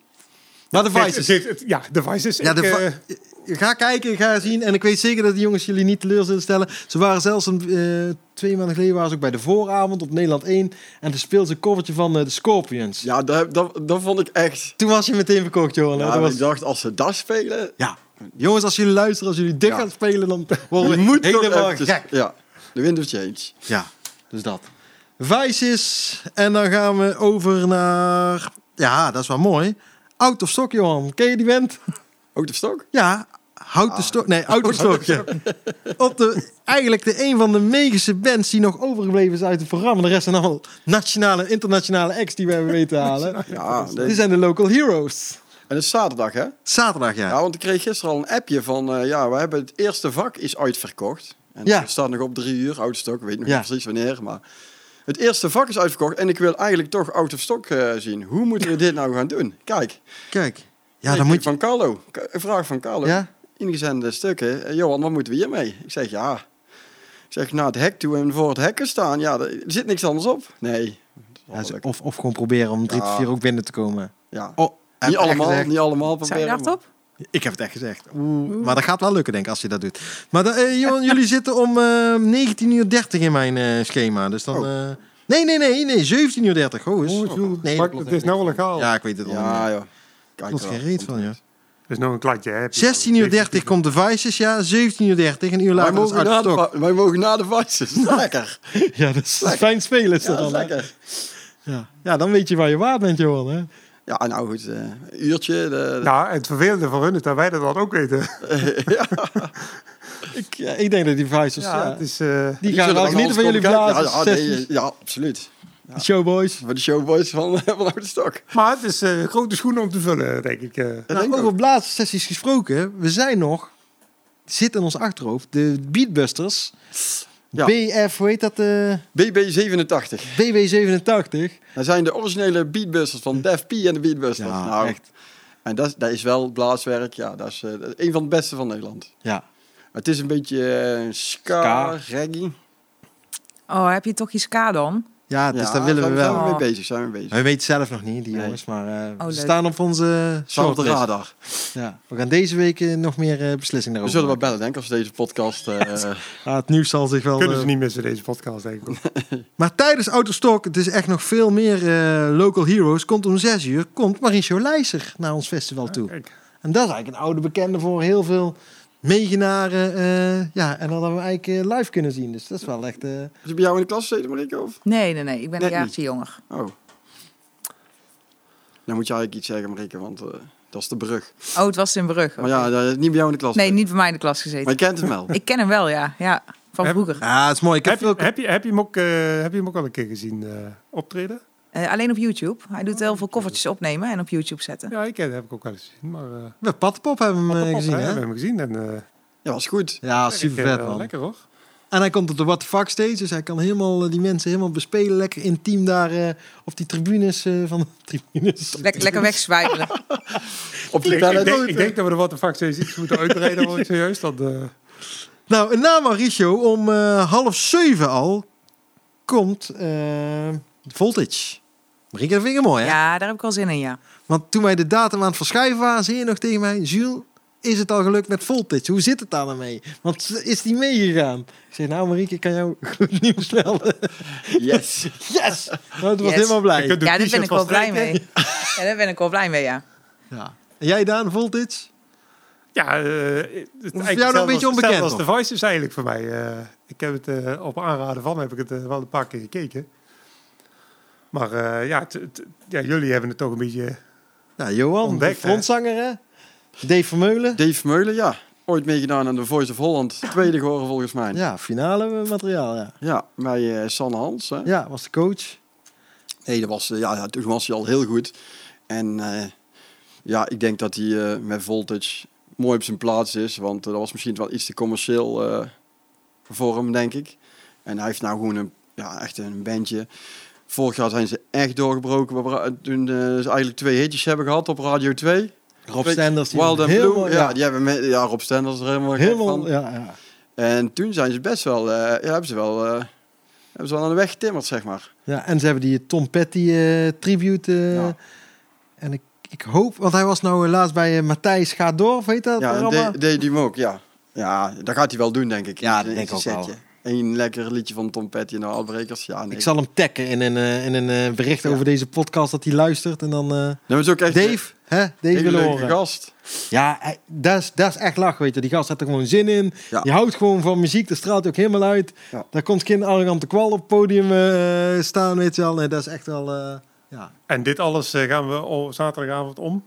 Maar de Kijk, Vices. het heeft- het- Ja, de Vices. Ja, ik, de eh, Ga kijken, ga zien. En ik weet zeker dat die jongens jullie niet teleur zullen stellen. Ze waren zelfs een, eh, twee maanden geleden waren ze ook bij de vooravond op Nederland 1. En toen speelde ze een covertje van eh, de Scorpions. ja, dat, dat, dat vond ik echt... Toen was je meteen verkocht, Johan. Ja, Dat was- Ik dacht, als ze dat spelen... ja. Jongens, als jullie luisteren, als jullie dik Ja. gaan spelen, dan worden Je we moet helemaal gek. Ja, de wind of change. Ja, dus dat. Vices. En dan gaan we over naar... Ja, dat is wel mooi. Out of Stock, Johan. Ken je die band? Ook de stok? Ja, houten Ah. stok. Nee, out of stock. ja. Op de, eigenlijk de een van de meeste bands die nog overgebleven is uit het programma. De rest zijn allemaal nationale, internationale acts die we hebben weten te halen. Ja, Dit nee. zijn de local heroes. en het is zaterdag, hè? Zaterdag, ja. Ja, want ik kreeg gisteren al een appje van... eh, ja, we hebben het eerste vak is uitverkocht. En Ja. het staat nog op drie uur, out of stock. Ik weet nog Ja. niet precies wanneer, maar... Het eerste vak is uitverkocht en ik wil eigenlijk toch out of stock eh, zien. Hoe moeten we dit nou gaan doen? Kijk. Kijk. Ja, dan moet je... Van Carlo. Vraag van Carlo. Ja? ingezende stukken. Eh, Johan, wat moeten we hiermee? Ik zeg ja. Ik zeg naar het hek toe en voor het hekken staan. Ja, er zit niks anders op. Nee. Ja, of, of gewoon proberen om 3 tot Ja. 4 ook binnen te komen. ja. Oh, Niet allemaal, niet allemaal Zijn je proberen. hardop? Ik heb het echt gezegd. Oeh, maar dat gaat wel lukken, denk ik, als je dat doet. Maar dan, eh, Johan, jullie zitten om eh 19.30 uur in mijn eh, schema. Dus dan... Oh. eh, nee, nee, nee, nee. 17.30 uur. Oh, is... oh, Jules, nee, maar het is nou legaal. Ja, ik weet het al. Ja, ja. Kijk wel. geen reet van, ja. Dat is nou een kladje. Hè? 16.30 uur komt de Vices, ja. 17.30 uur, een uur Wij later mogen, na de, wij mogen na de vices. Lekker. Ja, dat is fijn spelen is Ja, dat dan. lekker. Ja. ja, dan weet je waar je waard bent, Johan. Hè? Ja, nou goed. eh, een uurtje. De, Nou, het vervelende voor hun is dat wij dat dan ook weten. ja. Ik, ja, ik denk dat die Vices, ja, Ja, het is... eh, die gaan dan genieten van jullie blazen. Ja, ja, sessies, nee, ja, absoluut. die showboys. Voor de showboys van, van Oude Stok. maar het is eh, grote schoenen om te vullen, denk ik. eh. Dat Nou, denk over ook. blazensessies gesproken, we zijn nog, zit in ons achterhoofd, de Beatbusters. Ja. BF, hoe heet dat? eh BB87. BW87. Dat zijn de originele beatbusters van Def P en de Beatbusters. Ja, nou, echt. En dat, is- dat is wel blaaswerk. Ja, dat is eh, dat is een van de beste van Nederland. Ja. Het is een beetje eh, ska, Ska. reggae. Oh, heb je toch je ska dan? Ja, dus ja, daar willen we wel. Zijn we mee bezig, zijn we bezig. We weten zelf nog niet, die Nee. jongens, maar eh, leuk. ze staan op onze Staan op de radar. Ja, we gaan deze week eh, nog meer eh, beslissingen We daarover zullen wel bellen, denk ik, als we deze podcast... eh, Ah, het nieuws zal zich wel... Kunnen ze niet missen, deze podcast, denk ik. Maar tijdens Autostok, het is echt nog veel meer eh, local heroes, komt om zes uur, komt Mauricio Leijzer naar ons festival toe. Kijk, En dat is eigenlijk een oude bekende voor heel veel meegenaren. eh, ja, en dat hebben we eigenlijk eh, live kunnen zien. Dus dat is wel echt... eh, is het bij jou in de klas gezeten, Marieke? Of? Nee, nee, nee. Ik ben een jaartje jonger. Oh. Dan moet je eigenlijk iets zeggen, Marieke, want eh, dat is de brug. Oh, het was in Brug. Maar ja, niet bij jou in de klas. Nee, niet bij mij in de klas gezeten. Maar je kent hem wel. Ik ken hem wel, ja. ja van Heb- vroeger. ja, het is mooi. Ik heb heb, je, veel... heb, je, heb, je hem ook, eh, heb je hem ook al een keer gezien eh, optreden? Eh, alleen op YouTube. Hij doet heel veel koffertjes opnemen en op YouTube zetten. Ja, ik ken, heb ik ook wel eens gezien. Maar, eh We Pattenpop hebben we hem eh, Pop, gezien, hè, hè? We hebben hem gezien. En, eh, Ja, was goed. Ja, super eh, vet, man. Lekker hoor. En hij komt op de What the Fuck stage, dus hij kan helemaal eh, die mensen helemaal bespelen. Lekker intiem daar eh, op die tribunes eh, van de tribunes. Lekker, lekker wegzwijbelen. Op de Ik, ik, denk, ballet. ik denk dat we de What the Fuck steeds iets moeten uitbreiden, hoor ik serieus. Dat, eh, Nou, na Mauricio om eh, half zeven al komt eh, Voltage. Marieke, dat vind ik mooi, hè? Ja, daar heb ik wel zin in, ja. Want toen wij de datum aan het verschuiven waren, zei je nog tegen mij... Jules, is het al gelukt met Voltage? Hoe zit het daar dan mee? Want is die meegegaan? Ik zeg, nou Marieke, ik kan jou goed nieuws melden. Yes. Yes! Nou, het was Yes. helemaal blij. Ja, daar ben ik wel blij mee. Ja, daar ben ik wel blij mee, ja. Ja. En jij Daan, Voltage? Ja, eh, het is eigenlijk jou nog een beetje onbekend, als de Voice is eigenlijk voor mij. Eh, ik heb het eh, op aanraden van, heb ik het wel een paar keer gekeken. Maar eh, ja, ja, jullie hebben het toch een beetje... Nou, Johan, Ontdekt, de frontzanger, hè? Dave Vermeulen. Dave Meulen, ja. Ooit meegedaan aan de Voice of Holland. Tweede geworden volgens mij. Ja, Ja, finale materiaal, ja. bij eh, Sanne Hans. Hè? Ja, was de coach. Nee, dat was, eh, ja, ja, toen was hij al heel goed. En eh, ja, ik denk dat hij eh, met Voltage mooi op zijn plaats is. Want dat was misschien wel iets te commercieel eh, voor hem, denk ik. En hij heeft nou gewoon een, ja, echt een bandje. Vorig jaar zijn ze echt doorgebroken. Toen eh, ze eigenlijk twee hitjes hebben gehad op Radio 2. Rob Stenders. die Wild and Blue. Ja, die hebben met, ja, Rob Stenders er helemaal, helemaal, van. ja, ja. En toen zijn ze best wel, eh, ja, hebben ze wel, eh, hebben ze wel aan de weg getimmerd, zeg maar. ja. En ze hebben die Tom Petty eh, tribute. eh, Ja. En ik, ik hoop, want hij was nou laatst bij Matthijs Gaat Door, of weet dat? Ja, de- deed hij hem ook, ja. Ja, dat gaat hij wel doen, denk ik. Ja, dat denk ik ook wel. Een lekker liedje van Tom Petty en de Outbreakers. Ja, nee. Ik zal hem taggen in een, eh, in een eh, bericht Ja. over deze podcast dat hij luistert. En dan eh, Dat is ook echt Dave, hè? Dave een hele willen leuke horen. gast. Ja, dat is, dat is echt lachen, weet je. Die gast had er gewoon zin in. Ja. Die houdt gewoon van muziek, dat straalt hij ook helemaal uit. Ja. Daar komt geen arrogante kwal op het podium eh, staan, weet je wel. Nee, dat is echt wel, eh, ja. En dit alles gaan we zaterdagavond om.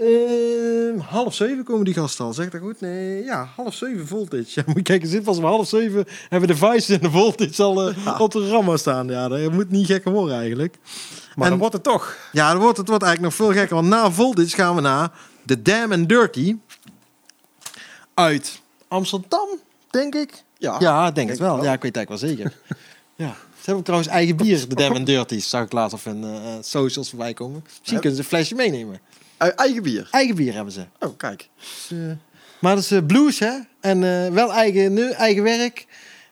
Ehm, half zeven komen die gasten al, zeg ik dat goed? Nee, ja, half zeven voltage. Ja, moet je kijken, zit pas om half zeven hebben de Vice en de voltage al eh, op de ramma staan. Ja, dat moet niet gekker worden eigenlijk. Maar En- dan wordt het toch. Ja, dan wordt, het wordt eigenlijk nog veel gekker. Want na Voltage gaan we naar The Damn and Dirty. Uit Amsterdam, denk ik. Ja, Ja, ik denk het denk wel. wel. Ja, ik weet het eigenlijk wel zeker. ja. Ze hebben trouwens eigen bier, de Damn and Dirty's. Zag ik laatst op hun eh, socials voorbij komen. Misschien kunnen ze een flesje meenemen. Eh, eigen bier. Eigen bier hebben ze. Oh, kijk. Dus, eh, maar dat is eh, blues, hè? En wel eigen, nu, eigen werk.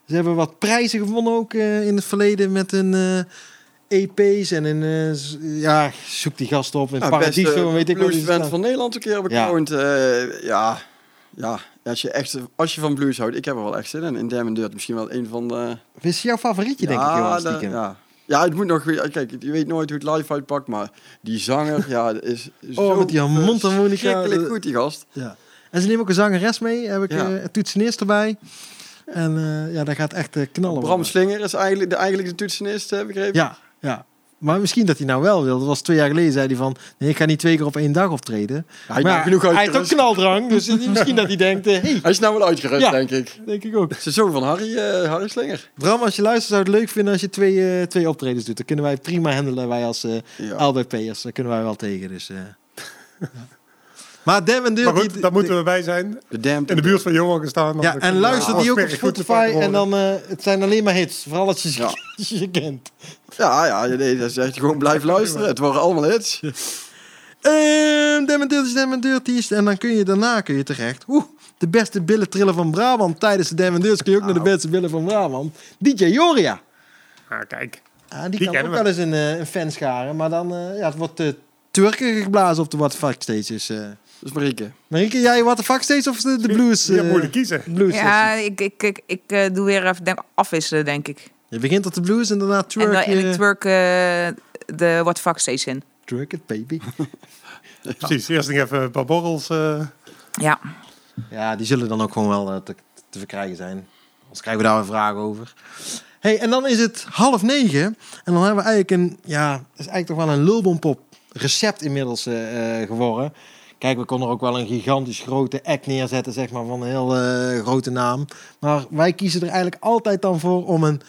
Ze hebben wat prijzen gewonnen ook in het verleden met eh, EP's. En een, ja, zoek die gasten op in Ja, Paradiso. beste en weet ik bluesband staan. van Nederland een keer Ja. bekroond. Eh, ja, ja. Als je, echt, als je van blues houdt, ik heb er wel echt zin in. In Damn and Dirt misschien wel een van de... Is jouw favorietje, denk ik, heel ja, stiekem? de- ja. Ja, het moet nog... weer- Kijk, je weet nooit hoe het live uitpakt, maar die zanger, ja, dat is zo Oh, met die mondharmonica. goed, die gast. Ja. En ze nemen ook een zangeres mee. Heb ik Ja. eh, een toetsenist erbij. En eh, ja, dat gaat echt eh, knallen. Bram worden. Slinger is eigenlijk de, eigenlijk de toetsenist, heb ik begrepen. Ja, ja. Maar misschien dat hij nou wel wil. Dat was twee jaar geleden, zei hij van... Nee, ik ga niet twee keer op één dag optreden. Hij, maar heeft genoeg hij heeft ook knaldrang. Dus misschien dat hij denkt... eh, hey, Hij is nou wel uitgerust, Ja. denk ik. denk ik ook. Het is de zoon van Harry, eh, Harry Slinger. Bram, als je luistert, zou het leuk vinden als je twee, eh, twee optredens doet. Dan kunnen wij prima handelen, wij als eh Ja. LBP'ers. Daar kunnen wij wel tegen, dus... Maar Damn and Maar daar moeten we bij zijn. De In de buurt van Jongen gestaan. Ja, en luister die ook op Spotify. En dan, eh, het zijn alleen maar hits. Vooral als je ze, Ja. je kent. Ja, ja, nee, dat is echt gewoon blijf luisteren. Het worden allemaal hits. Ehm Damn and Dirty, Damn and Dirty's. En dan kun je daarna kun je terecht. Oeh, de beste billen trillen van Brabant. Tijdens de Damn and Dirty's kun je ook naar de beste billen van Brabant. DJ Joria. Ah, kijk. Ah, die, Die kan ook wel we. eens een, eh, een fan scharen. Maar dan eh, ja, het wordt uh, twerken geblazen op de What the Fuck stages. eh. Dus Marieke. Marieke, jij What the Fuck stage of de, de blues? Je eh, moet je kiezen. blues Ja, ik, ik, ik, ik eh, doe weer even denk, afwisselen, denk ik. Je begint op de blues en daarna En, twerk dan, en ik twerk eh, de What the Fuck steeds in. Twerk it, baby. Precies. Eerst nog even een paar borrels. eh, Ja. Ja, die zullen dan ook gewoon wel te, te verkrijgen zijn. Anders krijgen we daar een vraag over. Hey, en dan is het half negen. En dan hebben we eigenlijk een, ja, is eigenlijk toch wel een lulbompop recept inmiddels eh, eh, geworden. Kijk, we konden ook wel een gigantisch grote act neerzetten, zeg maar, van een heel eh, grote naam. Maar wij kiezen er eigenlijk altijd dan voor om een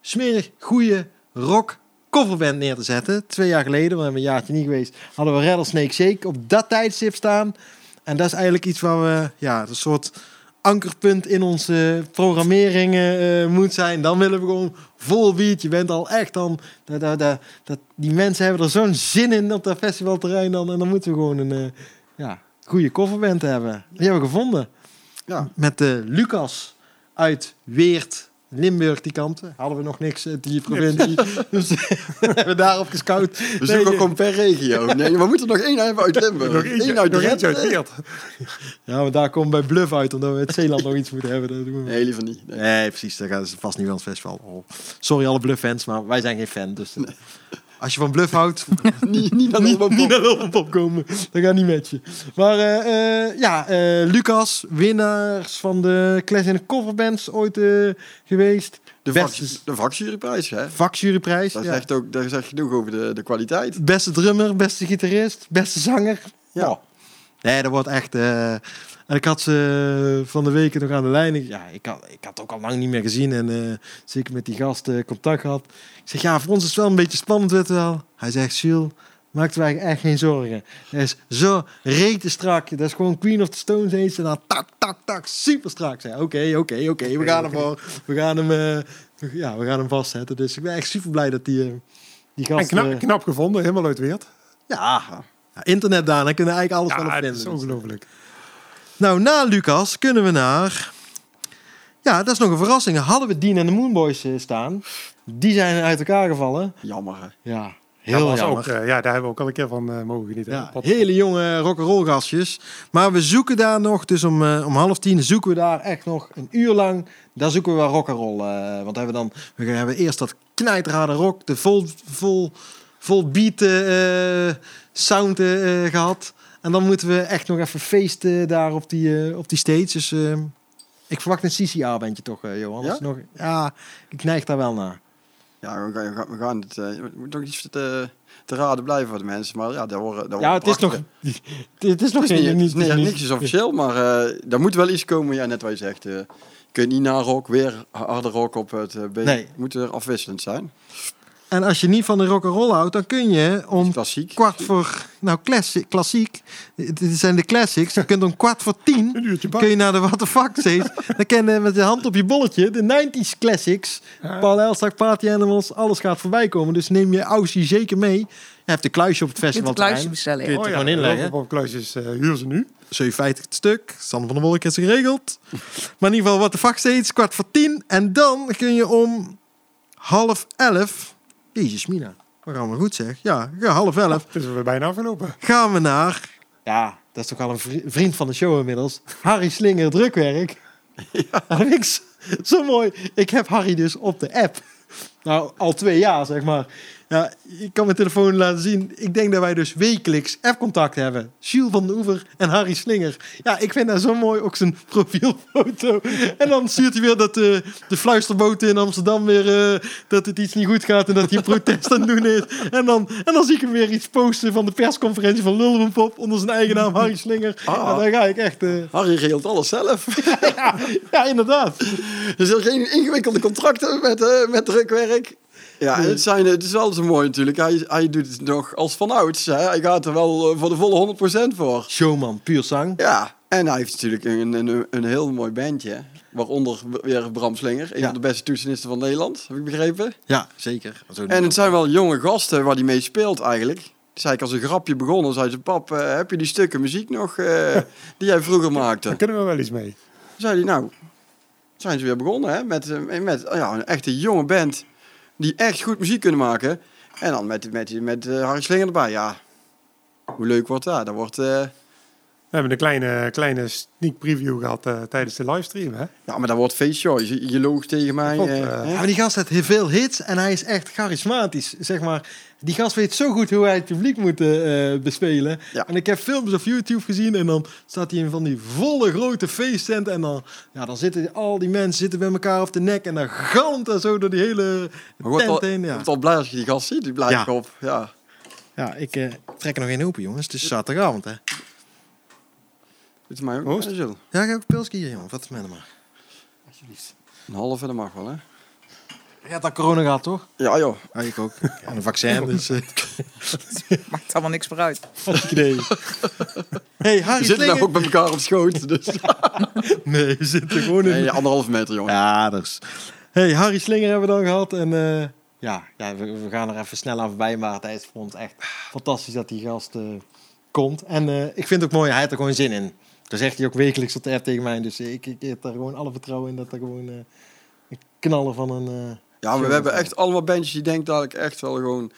smerig goede rock coverband neer te zetten. Twee jaar geleden, we hebben een jaartje niet geweest, hadden we Rattlesnake Shake op dat tijdstip staan. En dat is eigenlijk iets waar we, ja, een soort ankerpunt in onze programmering eh, moet zijn. Dan willen we gewoon vol beat. Je bent al echt dan... Dat, die mensen hebben er zo'n zin in op dat festivalterrein dan. En dan moeten we gewoon een ja, goede coverband hebben. Die hebben we gevonden. Ja. Met eh, Lucas uit Weert. Limburg, die kant. Hadden we nog niks uit die provincie. dus hebben we daarop gescout. We Nee, zoeken gewoon per regio. Nee, we moeten nog één hebben uit Limburg. nog eentje, Eén uit nog eentje uit Drenthe. Weert. Ja, maar daar komen bij Bluff uit, omdat we het Zeeland nog iets moeten hebben. Dat doen we. Nee, liever niet. Nee. Nee, precies. Dat gaat vast niet wel het festival. Oh. Sorry alle Bluff-fans, maar wij zijn geen fan. Dus eh, als je van Bluff houdt, niet, niet naar niet, naar komen. Dat gaat niet met je. Maar eh, eh, ja, eh, Lucas, winnaars van de Clash in de Coverbands ooit geweest. De, Beste- vak, de vakjuryprijs, hè? Vakjuryprijs. Dat ja. zegt ook zegt genoeg over de, de kwaliteit. Beste drummer, beste gitarist, beste zanger. Ja. Nee, dat wordt echt... eh, en ik had ze van de weken nog aan de lijn. Ik- Ja, ik had, ik had het ook al lang niet meer gezien. En eh, zeker met die gast eh, contact gehad. Ik zeg, ja, voor ons is het wel een beetje spannend, weet je wel. Hij zegt, Jules, Maakt eigenlijk echt geen zorgen. Dat is zo rete strak. Dat is gewoon Queen of the Stone Age. En dan tak, tak, tak. Super strak. Zeg, Oké, oké, oké. We gaan ervoor. We gaan hem, eh, ja, we gaan hem vastzetten. Dus ik ben echt super blij dat die, die En gast... knap, eh, knap gevonden, helemaal uit Weert. ja, ja, internet daar. Dan kunnen we eigenlijk alles Ja, van dat op is vinden. ongelooflijk. Nou, na Lucas kunnen we naar... Ja, dat is nog een verrassing. Hadden we Dean en de Moonboys eh, staan. Die zijn uit elkaar gevallen. Jammer, hè? Ja, Dat heel was jammer. Ook, eh, ja, daar hebben we ook al een keer van eh, mogen genieten. Ja, hele jonge rock'n'roll gastjes. Maar we zoeken daar nog, dus om, eh, om half tien zoeken we daar echt nog een uur lang. Daar zoeken we wel rock'n'roll. eh want hebben we dan, we hebben eerst dat knijterharde rock, de vol, vol, vol beat eh, sound eh, gehad. En dan moeten we echt nog even feesten daar op die, eh, op die stage. Dus eh, ik verwacht een CCA-bandje toch, eh, Johan? Ja? Nog, ja, ik neig daar wel naar. Ja, we gaan, we gaan, het... eh, we moeten nog iets te, te raden blijven voor de mensen. Maar ja, daar worden... Daar Ja, het is nog, het is nog Het is geen- niet, niet- nee, niet- niks is officieel, maar eh daar moet wel iets komen. Ja, net wat je zegt. eh, kun je niet na rock, weer harde rock op het uh. Nee. Moet er afwisselend zijn. En als je niet van de rock'n'roll houdt, dan kun je om Klassiek. kwart voor, nou klassi- klassiek, dit zijn de classics. Je kunt om kwart voor tien, Een uurtje bak. kun je naar de What the Fuck steeds. Dan kun je met de hand op je bolletje, de 90s classics, Paul Elstak, Party Animals, alles gaat voorbij komen. Dus neem je Aussie zeker mee. Je hebt een kluisje op het Je kunt festival. een kluisje bestellen. Kun je ja. het er gewoon inleggen. Op kluisjes eh huur ze nu. 57 het stuk. Sander van der Wolk is geregeld. Maar in ieder geval, wat de fuck steeds, kwart voor tien. En dan kun je om half elf... Jezus, Mina. We gaan maar goed zeg. Ja, ja, half elf. Het is weer bijna afgelopen. Gaan we naar... Ja, dat is toch al een vri- vriend van de show inmiddels. Harry Slinger Drukwerk. Ja. Dat vind ik zo, zo mooi. Ik heb Harry dus op de app. Nou, al twee jaar, zeg maar. Ja, ik kan mijn telefoon laten zien. Ik denk dat wij dus wekelijks app-contact hebben. Jules van den Oever en Harry Slinger. Ja, ik vind dat zo mooi, ook zijn profielfoto. En dan stuurt hij weer dat eh, de fluisterboot in Amsterdam weer... eh, dat het iets niet goed gaat en dat hij een protest aan het doen is. En dan, en dan zie ik hem weer iets posten van de persconferentie van Lullenpop... onder zijn eigen naam Harry Slinger. Ah. Ja, daar ga ik echt... eh, Harry regelt alles zelf. ja, ja, inderdaad. er zijn geen ingewikkelde contracten met, met drukwerk. Ja, en het, zijn, het is wel zo mooi natuurlijk. Hij, hij doet het nog als vanouds. Hè. Hij gaat er wel eh, voor de volle 100% voor. Showman, puur zang. Ja, en hij heeft natuurlijk een, een, een heel mooi bandje. Waaronder weer Bram Slinger, een Ja. van de beste toetsenisten van Nederland, heb ik begrepen. Ja, zeker. Zo En het zijn wel jonge gasten waar hij mee speelt eigenlijk. Is eigenlijk als een grapje begonnen. Zei ze, pap, eh, heb je die stukken muziek nog eh, die jij vroeger maakte? Daar kunnen we wel iets mee. zei hij, nou, zijn ze weer begonnen hè? met, met ja, een echte jonge band die echt goed muziek kunnen maken. En dan met, met, met eh, Harry Slinger erbij, ja. Hoe leuk wordt dat? Dat wordt, eh, We hebben een kleine, kleine sneak preview gehad eh, tijdens de livestream. Hè? ja, maar dat wordt feestje. Je, je loog tegen mij. Klopt? Ja, maar die gast heeft heel veel hits en hij is echt charismatisch, zeg maar. Die gast weet zo goed hoe hij het publiek moet eh, bespelen. Ja. En ik heb films op YouTube gezien en dan staat hij in van die volle grote feesttent. En dan, ja, dan zitten al die mensen zitten bij elkaar op de nek en dan galmt dat zo door die hele Maar tent wel, heen. Ja, wordt wel blij als je die gast ziet. Die blijft Ja. op. Ja. ja ik eh, trek er nog één open, jongens. Het is zaterdagavond, hè. Doet het mij ook eh? Ja, ik heb een pilsje hier, jongen. Wat is met hem maar. Alsjeblieft. Een halve, dat mag wel, hè? Je hebt al corona gehad, toch? Ja, joh. Ja, ik ook. En een vaccin, dus... eh Maakt allemaal niks meer uit. idee. hey, Harry We zitten nou ook bij elkaar op schoot. Dus. Nee, we zitten gewoon in... Nee, anderhalve meter, jongen. Ja, dus. Hey, Harry Slinger hebben we dan gehad. En eh, ja, ja we, we gaan er even snel aan voorbij. Maar het is voor ons echt fantastisch dat die gast eh, komt. En eh, ik vind het ook mooi, hij heeft er gewoon zin in. Dat zegt hij ook wekelijks op de app tegen mij. Dus ik, ik heb daar gewoon alle vertrouwen in dat er gewoon eh, een knaller van een... Ja, maar we hebben echt allemaal bandjes die denken dat ik echt wel gewoon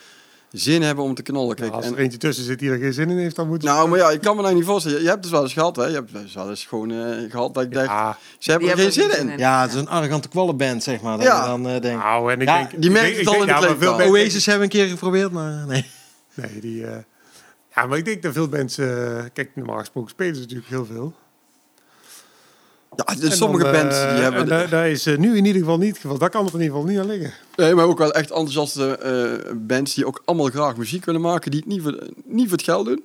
zin hebben om te knallen. Kijk, Nou, als en- er eentje tussen zit die er geen zin in heeft, dan moet nou, maar ja, ik kan me nou niet voorstellen. Je, je hebt het wel eens gehad, hè? Je hebt dus wel eens gewoon eh, gehad dat ik dacht, Ja, ze hebben er geen zin in. ja, het is een arrogante kwallenband, zeg maar. Dat Ja. je dan eh denkt... nou, en ik Ja, denk... die merkt ik het denk- al in de ja, maar Oasis hebben we een keer geprobeerd, maar nee. Nee, die... eh, ja, maar ik denk dat veel mensen... kijk, normaal gesproken spelen ze natuurlijk heel veel. Ja, dus sommige dan, eh, bands die hebben... en daar- daar is eh, nu in ieder geval niet het geval. Daar kan het in ieder geval niet aan liggen. Nee, maar ook wel echt enthousiaste eh, bands die ook allemaal graag muziek willen maken, die het niet voor, niet voor het geld doen.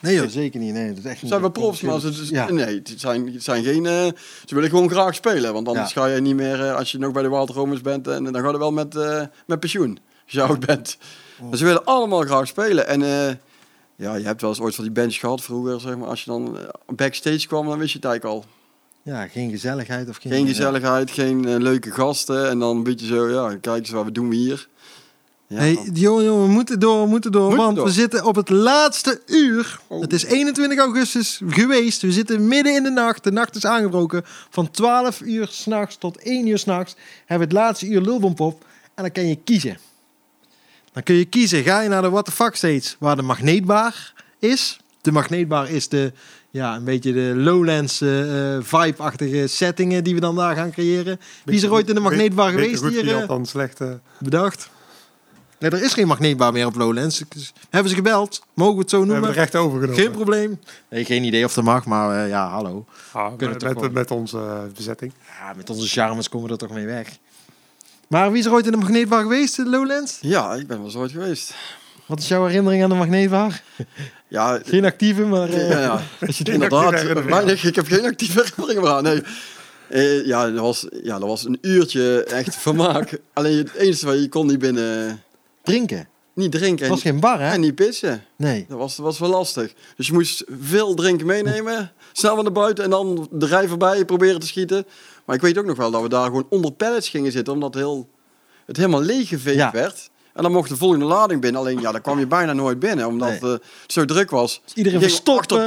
Nee joh, zeker niet. Nee, dat is echt niet. zijn wel profs, maar ze, Ja. nee, het zijn, het zijn geen... ze willen gewoon graag spelen, want anders Ja. ga je niet meer... als je nog bij de Wild Romans bent, en dan ga je wel met, met pensioen. als je oud bent. Maar ze willen allemaal graag spelen. En ja, je hebt wel eens ooit van die bench gehad vroeger, zeg maar. Als je dan eh, backstage kwam, dan wist je het eigenlijk al. Ja, geen gezelligheid of geen... Geen gezelligheid, geen eh, leuke gasten. En dan een beetje zo, ja, kijk eens, wat doen we hier? Ja, Hey, jongen, jongen, we moeten door, we moeten door. Want door. we zitten op het laatste uur. Oh. Het is 21 augustus geweest. We zitten midden in de nacht. De nacht is aangebroken. Van 12 uur s'nachts tot 1 uur s'nachts hebben we het laatste uur lulbompop. En dan kan je kiezen. Dan kun je kiezen. Ga je naar de What the Fuck waar de magneetbar is. De magneetbar is de, ja, een beetje de Lowlands eh, eh, vibe-achtige settingen die we dan daar gaan creëren. Wie is er ooit in de magneetbar geweest hier? eh? dan slecht. Bedacht. Nee, er is geen magneetbar meer op Lowlands. Hebben ze gebeld? Mogen we het zo we hebben noemen? het recht overgenomen. Geen probleem. Nee, geen idee of dat mag, maar eh, ja, hallo. Ah, Kunnen met, met, onze bezetting. Ja, met onze charmes komen we er toch mee weg. Maar wie is er ooit in de magneetbar geweest, in Lowlands? ja, ik ben wel eens ooit geweest. Wat is jouw herinnering aan de magneetbar? Ja, Geen actieve, maar... eh, ja, ja. als je het inderdaad. Weinig, ik heb geen actieve herinnering meer aan. Nee. Eh, ja, dat was, ja, dat was een uurtje echt vermaak. Alleen het enige wat je kon niet binnen... drinken. Niet drinken Het en, was geen bar, hè? en niet pissen. Nee. Dat was, dat was wel lastig. Dus je moest veel drinken meenemen, snel naar buiten en dan de rij voorbij proberen te schieten. Maar ik weet ook nog wel dat we daar gewoon onder pallets gingen zitten, omdat heel, het helemaal leeggeveegd Ja. werd. En dan mocht de volgende lading binnen. Alleen ja, daar kwam je bijna nooit binnen, omdat Nee. eh, het zo druk was. Dus iedereen Je.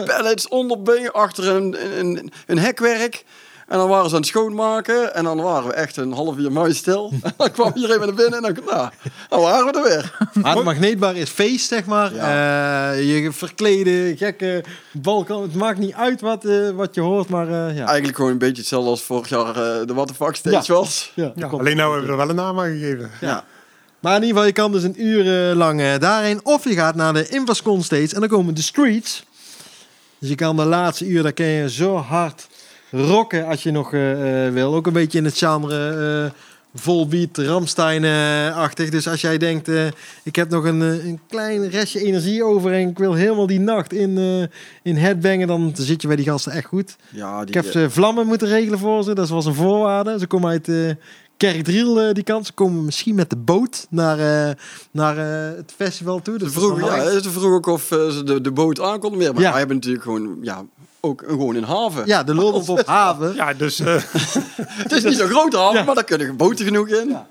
Achter pallets, onder achter een, een, een hekwerk. En dan waren ze aan het schoonmaken. En dan waren we echt een half uur mooi stil. En dan kwam iedereen weer naar binnen. En dan, nou, dan waren we er weer. Maar de magneetbar is feest, zeg maar. Eh, je verkleden, gekke balkan. Het maakt niet uit wat, eh, wat je hoort, maar eh, ja. Eigenlijk gewoon een beetje hetzelfde als vorig jaar eh, de What the Fuck stage Ja. was. ja, alleen nou hebben we er wel een naam aan gegeven. Ja. Maar in ieder geval, je kan dus een uur lang daarheen. Of je gaat naar de Invascon Stage en dan komen de streets. Dus je kan de laatste uur, daar kan je zo hard rocken als je nog eh, eh, wil. Ook een beetje in het genre eh volbeat, Ramstein-achtig. dus als jij denkt, ik heb nog een, een klein restje energie over... en ik wil helemaal die nacht in, eh in headbangen... dan zit je bij die gasten echt goed. Ja, die, Ik heb ze vlammen moeten regelen voor ze. Dat was een voorwaarde. Ze komen uit eh Kerkdriel, die kant. Ze komen misschien met de boot naar, naar het festival toe. Dus is vroegen, ja, echt- ze vroegen ook of ze de, de boot aan konden meer. Maar Ja. wij hebben natuurlijk gewoon, ja, ook een, gewoon een haven. ja, de lul op haven. Ja, dus eh, Het is niet zo'n grote haven, Ja. maar daar kunnen boten genoeg in. Ja.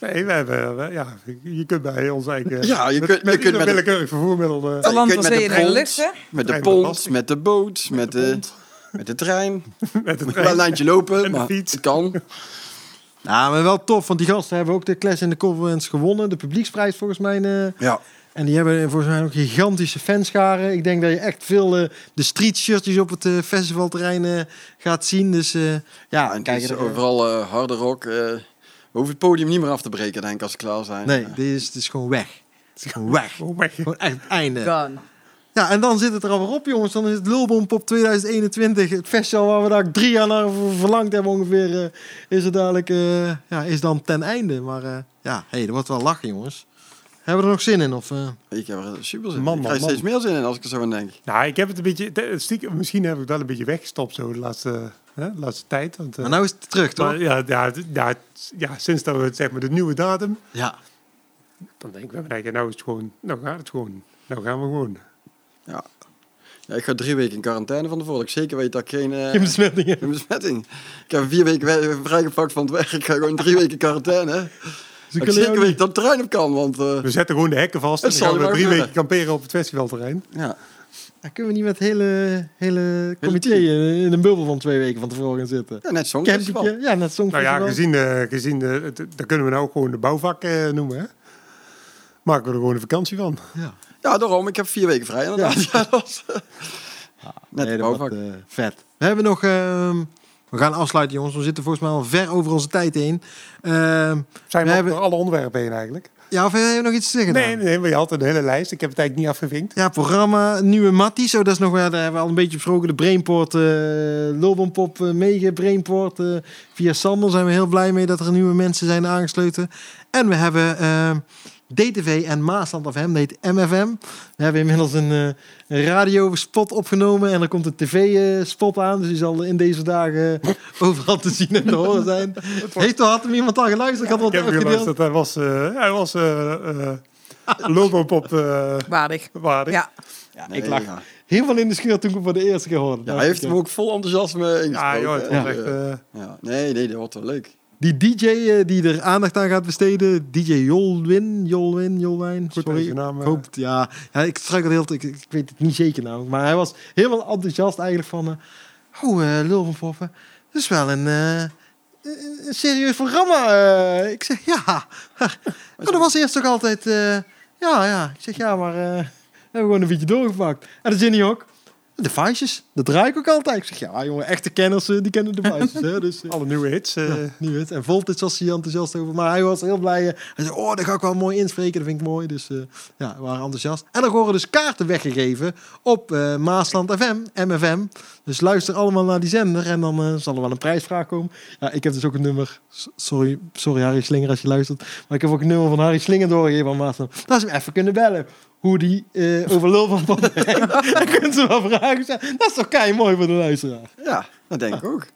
nee, we hebben, we- ja, je kunt bij ons eigen... Ja, je met, kunt- je kunt met- willekeurig vervoermiddel... eh, land, kunt met de pont. Met de pont, met de boot, met de, met de trein. met een Wel een lijntje lopen, En de maar fiets. het kan. Ja, maar wel tof, want die gasten hebben ook de Clash in de Conference gewonnen. De publieksprijs volgens mij. eh, Ja, en die hebben volgens mij ook gigantische fanscharen. Ik denk dat je echt veel eh, de street shirtjes op het eh, festivalterrein eh, gaat zien. Dus eh, ja, en het kijk er- overal eh, harde rock. eh, we hoeven het podium niet meer af te breken, denk ik, als we klaar zijn. Nee, dit is, dit is gewoon weg. Het is gewoon weg. Gewoon echt het einde. Gone. Ja, en dan zit het er alweer op, jongens. Dan is het Lulbompop 2021. Het festival waar we daar drie jaar naar ver- verlangd hebben ongeveer. eh, is het dadelijk, eh, ja, is dan ten einde. Maar eh, ja, hey, er wordt wel lachen, jongens. Hebben we er nog zin in? Of, eh? Ik heb er super zin in. Man, Ik man, krijg steeds man. meer zin in als ik er zo aan denk. Nou, ik heb het een beetje... het Stiekem, misschien heb ik het wel een beetje weggestopt zo de laatste, hè, de laatste tijd. Want, eh, Maar nou is het terug, toch? maar ja, ja, ja, ja, sinds dat we het, zeg maar, de nieuwe datum... Ja. Dan denk ik bij mij, nou is het gewoon... Nou gaat het gewoon. Nou gaan we gewoon. Ja, ik ga drie weken in quarantaine van tevoren. Dat ik zeker weet dat ik geen, eh, Geen besmettingen. geen besmetting... Ik heb vier weken we- vrijgepakt van het werk. Ik ga gewoon drie weken in quarantaine. Dat ik kunnen zeker weet dat het terrein op kan, want... eh, We zetten gewoon de hekken vast en dan gaan we drie weken kamperen op het festivalterrein. ja. Dan kunnen we niet met het hele, hele comité in een bubbel van twee weken van tevoren gaan zitten. ja, net zo'n. Campingje, ja, net zo'n Nou ja, gezien, de, gezien de, het, dat kunnen we nou ook gewoon de bouwvak eh, noemen. Hè? Maken we er gewoon een vakantie van. Ja. Ja, daarom. Ik heb vier weken vrij inderdaad. Ja. dat was, eh, net Nee, de dat bouwvak. wordt, eh, vet. We hebben nog... ehm, we gaan afsluiten, jongens. We zitten volgens mij al ver over onze tijd heen. Ehm, Zijn we, hebben- alle onderwerpen heen eigenlijk? ja, of heb je nog iets te zeggen? Nee, nee, maar je had een hele lijst. Ik heb het eigenlijk niet afgevinkt. Ja, programma, nieuwe Matties. Oh, dat is nog wel, daar hebben we al een beetje besproken. De Brainport, eh Lulbompop, eh Mega Brainport. eh, via Sander zijn we heel blij mee dat er nieuwe mensen zijn aangesloten. En we hebben, DTV en Maasland FM, dat heet MFM. We hebben inmiddels een, eh, een radiospot opgenomen en er komt een tv-spot aan. Dus die zal in deze dagen eh, overal te zien en te horen zijn. Heeft er had hem iemand al geluisterd? Ik had wat Ik heb hem geluisterd. Hij was, eh hij was eh eh Lobopop eh Waardig. waardig. Ja. Ja, Nee, ik lag ja. helemaal in de schuur toen ik hem voor de eerste keer hoorde. Ja, hij heeft hem ook vol enthousiasme Ja, ingesproken. joh, het En, was echt... eh, eh, ja. Nee, nee, dat wordt wel leuk. Die DJ eh, die er aandacht aan gaat besteden, DJ Jolwin, Jolwin, Jolwijn, sorry. naam, ik eh. hoop ja. ja, ik struikel heel, ik, ik weet het niet zeker namelijk, maar hij was helemaal enthousiast eigenlijk van, oh, eh Lul van Poppen, dat is wel een, een een serieus programma. ik zeg, ja, maar dat was eerst toch altijd, ja, ja. Ik zeg, ja, maar we hebben gewoon een beetje doorgepakt. En dat niet ook. De Vices, dat draai ik ook altijd. Ik zeg, ja jongen, echte kenners, eh, die kennen de Vices. hè, dus, eh, Alle nieuwe hits. eh, ja, niet wit. En Voltage was hij enthousiast over. Maar hij was heel blij. eh, Hij zei, oh, dat ga ik wel mooi inspreken. Dat vind ik mooi. Dus eh, ja, we waren enthousiast. En er worden dus kaarten weggegeven op eh, Maasland FM, MFM. Dus luister allemaal naar die zender. En dan eh, zal er wel een prijsvraag komen. Ja, ik heb dus ook een nummer. Sorry, sorry Harry Slinger als je luistert. Maar ik heb ook een nummer van Harry Slinger doorgegeven aan Maasland. Dat ze hem even kunnen bellen. Hoe die eh, over lul van. Dan ze wel vragen stellen. Dat is toch kei mooi voor de luisteraar. Ja, dat denk ik ook.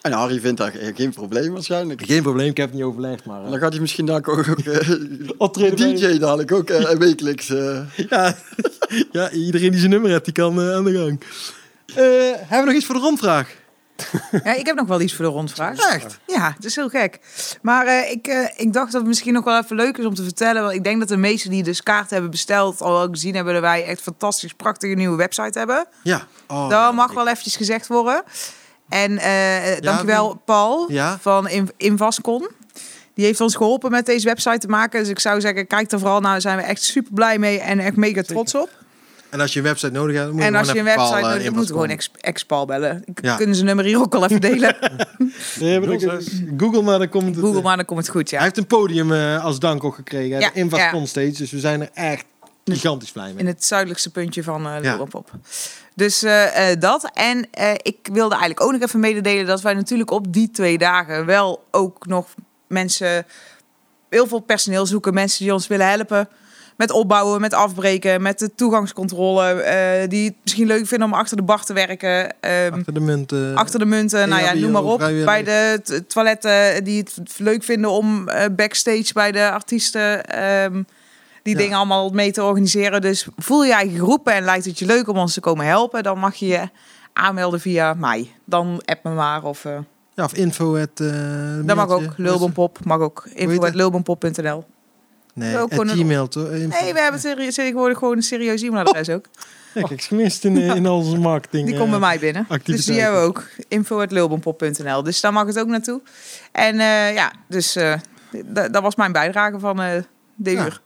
En Harry vindt daar geen probleem waarschijnlijk. Geen probleem, ik heb het niet overlegd. Maar, eh, Dan gaat hij misschien daar ook, ook eh, bij- DJ dadelijk ook wekelijks. Ja, ja, iedereen die zijn nummer heeft, die kan aan de gang. Hebben we nog iets voor de rondvraag? ja, ik heb nog wel iets voor de rondvraag. Echt? Ja, het is heel gek. Maar eh, ik, eh, ik dacht dat het misschien nog wel even leuk is om te vertellen. Want ik denk dat de meesten die dus kaarten hebben besteld... al wel gezien hebben dat wij echt fantastisch prachtige nieuwe website hebben. Ja. Oh, dat mag wel eventjes gezegd worden. En eh dankjewel Paul Ja. van In- Invascon. Die heeft ons geholpen met deze website te maken. Dus ik zou zeggen, kijk er vooral naar. Daar zijn we echt super blij mee en echt mega trots op. En als je een website nodig hebt, moet je En als je gewoon een website eh, nodig hebt, moet je gewoon inbox ex- ex-Paul bellen. Ja. kunnen ze nummer hier ook al even delen. Nee, maar dan- Google maar, dan komt het. Google maar, dan komt het goed, ja. Hij heeft een podium eh, als dank ook gekregen. Ja, Invascon ja. steeds. Dus we zijn er echt gigantisch blij mee. In het zuidelijkste puntje van eh Ja. Lullenpop. Dus eh, eh, dat. En eh, ik wilde eigenlijk ook nog even mededelen dat wij natuurlijk op die twee dagen wel ook nog mensen, heel veel personeel zoeken. Mensen die ons willen helpen met opbouwen, met afbreken, met de toegangscontrole. eh, die het misschien leuk vinden om achter de bar te werken. ehm, Achter de munt. eh, achter de munten, nou ja, EHBO, noem maar op. Bij de toiletten die het leuk vinden om eh, backstage bij de artiesten ehm, die Ja. dingen allemaal mee te organiseren. Dus voel je je eigen geroepen en lijkt het je leuk om ons te komen helpen, dan mag je je aanmelden via mij. Dan app me maar of uh, Ja, of info. Het, eh, dat mag ook. Lulbonpop mag ook. Info het? lulbonpop.nl. Nee, Ook een- Gmail. toch? Nee, we hebben tegenwoordig gewoon een serieus e-mailadres ook. Kijk, ik gemist in, eh, in al onze marketing. Die komt bij eh, mij binnen. Dus die hebben we ook. info.lulbonpop.nl. Dus daar mag het ook naartoe. En eh, ja, dus dat was mijn bijdrage van eh de Ja. uur.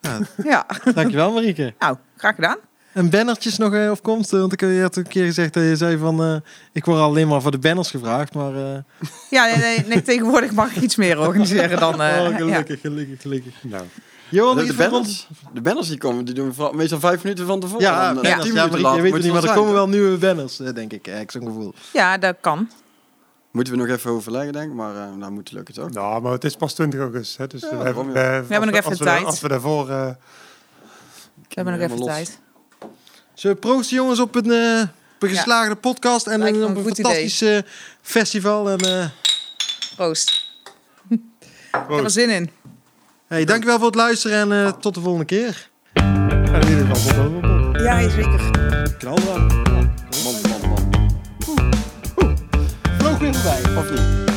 Ja, Ja, dankjewel Marieke. nou, graag gedaan. En bannertjes nog op komst? eh, Want ik je had een keer gezegd dat je zei van... eh, ik word alleen maar voor de banners gevraagd, maar... eh, Ja, nee, nee, nee, tegenwoordig mag ik iets meer organiseren dan... eh, oh, ja. gelukkig, gelukkig, gelukkig. Nou, Johan, de, banners, de banners die komen, die doen we vooral- meestal vijf minuten van tevoren. Ja, Dan, Ja, minuten maar later weet het niet, maar er komen wel nieuwe banners, eh, denk ik. Ik zo'n gevoel. ja, dat kan. Moeten we nog even overleggen, denk ik. Maar uh, nou moet het lukken, toch? nou, maar het is pas 20 augustus. Hè, dus we, hebben, ja. we, hebben nog even als we, tijd. Als we daarvoor... eh, We hebben nog even los. tijd. Zullen we proosten jongens op een, eh, op een Ja. geslaagde podcast en Lijkt een, me op een een goed fantastisch eh, festival. En, eh, Proost. Ik heb er zin in. hey, dankjewel voor het luisteren en eh, tot de volgende keer. en in ieder geval, tot dan. Ja, zeker. Knal dan. Man, man, man. Vloog weer voorbij. Of niet?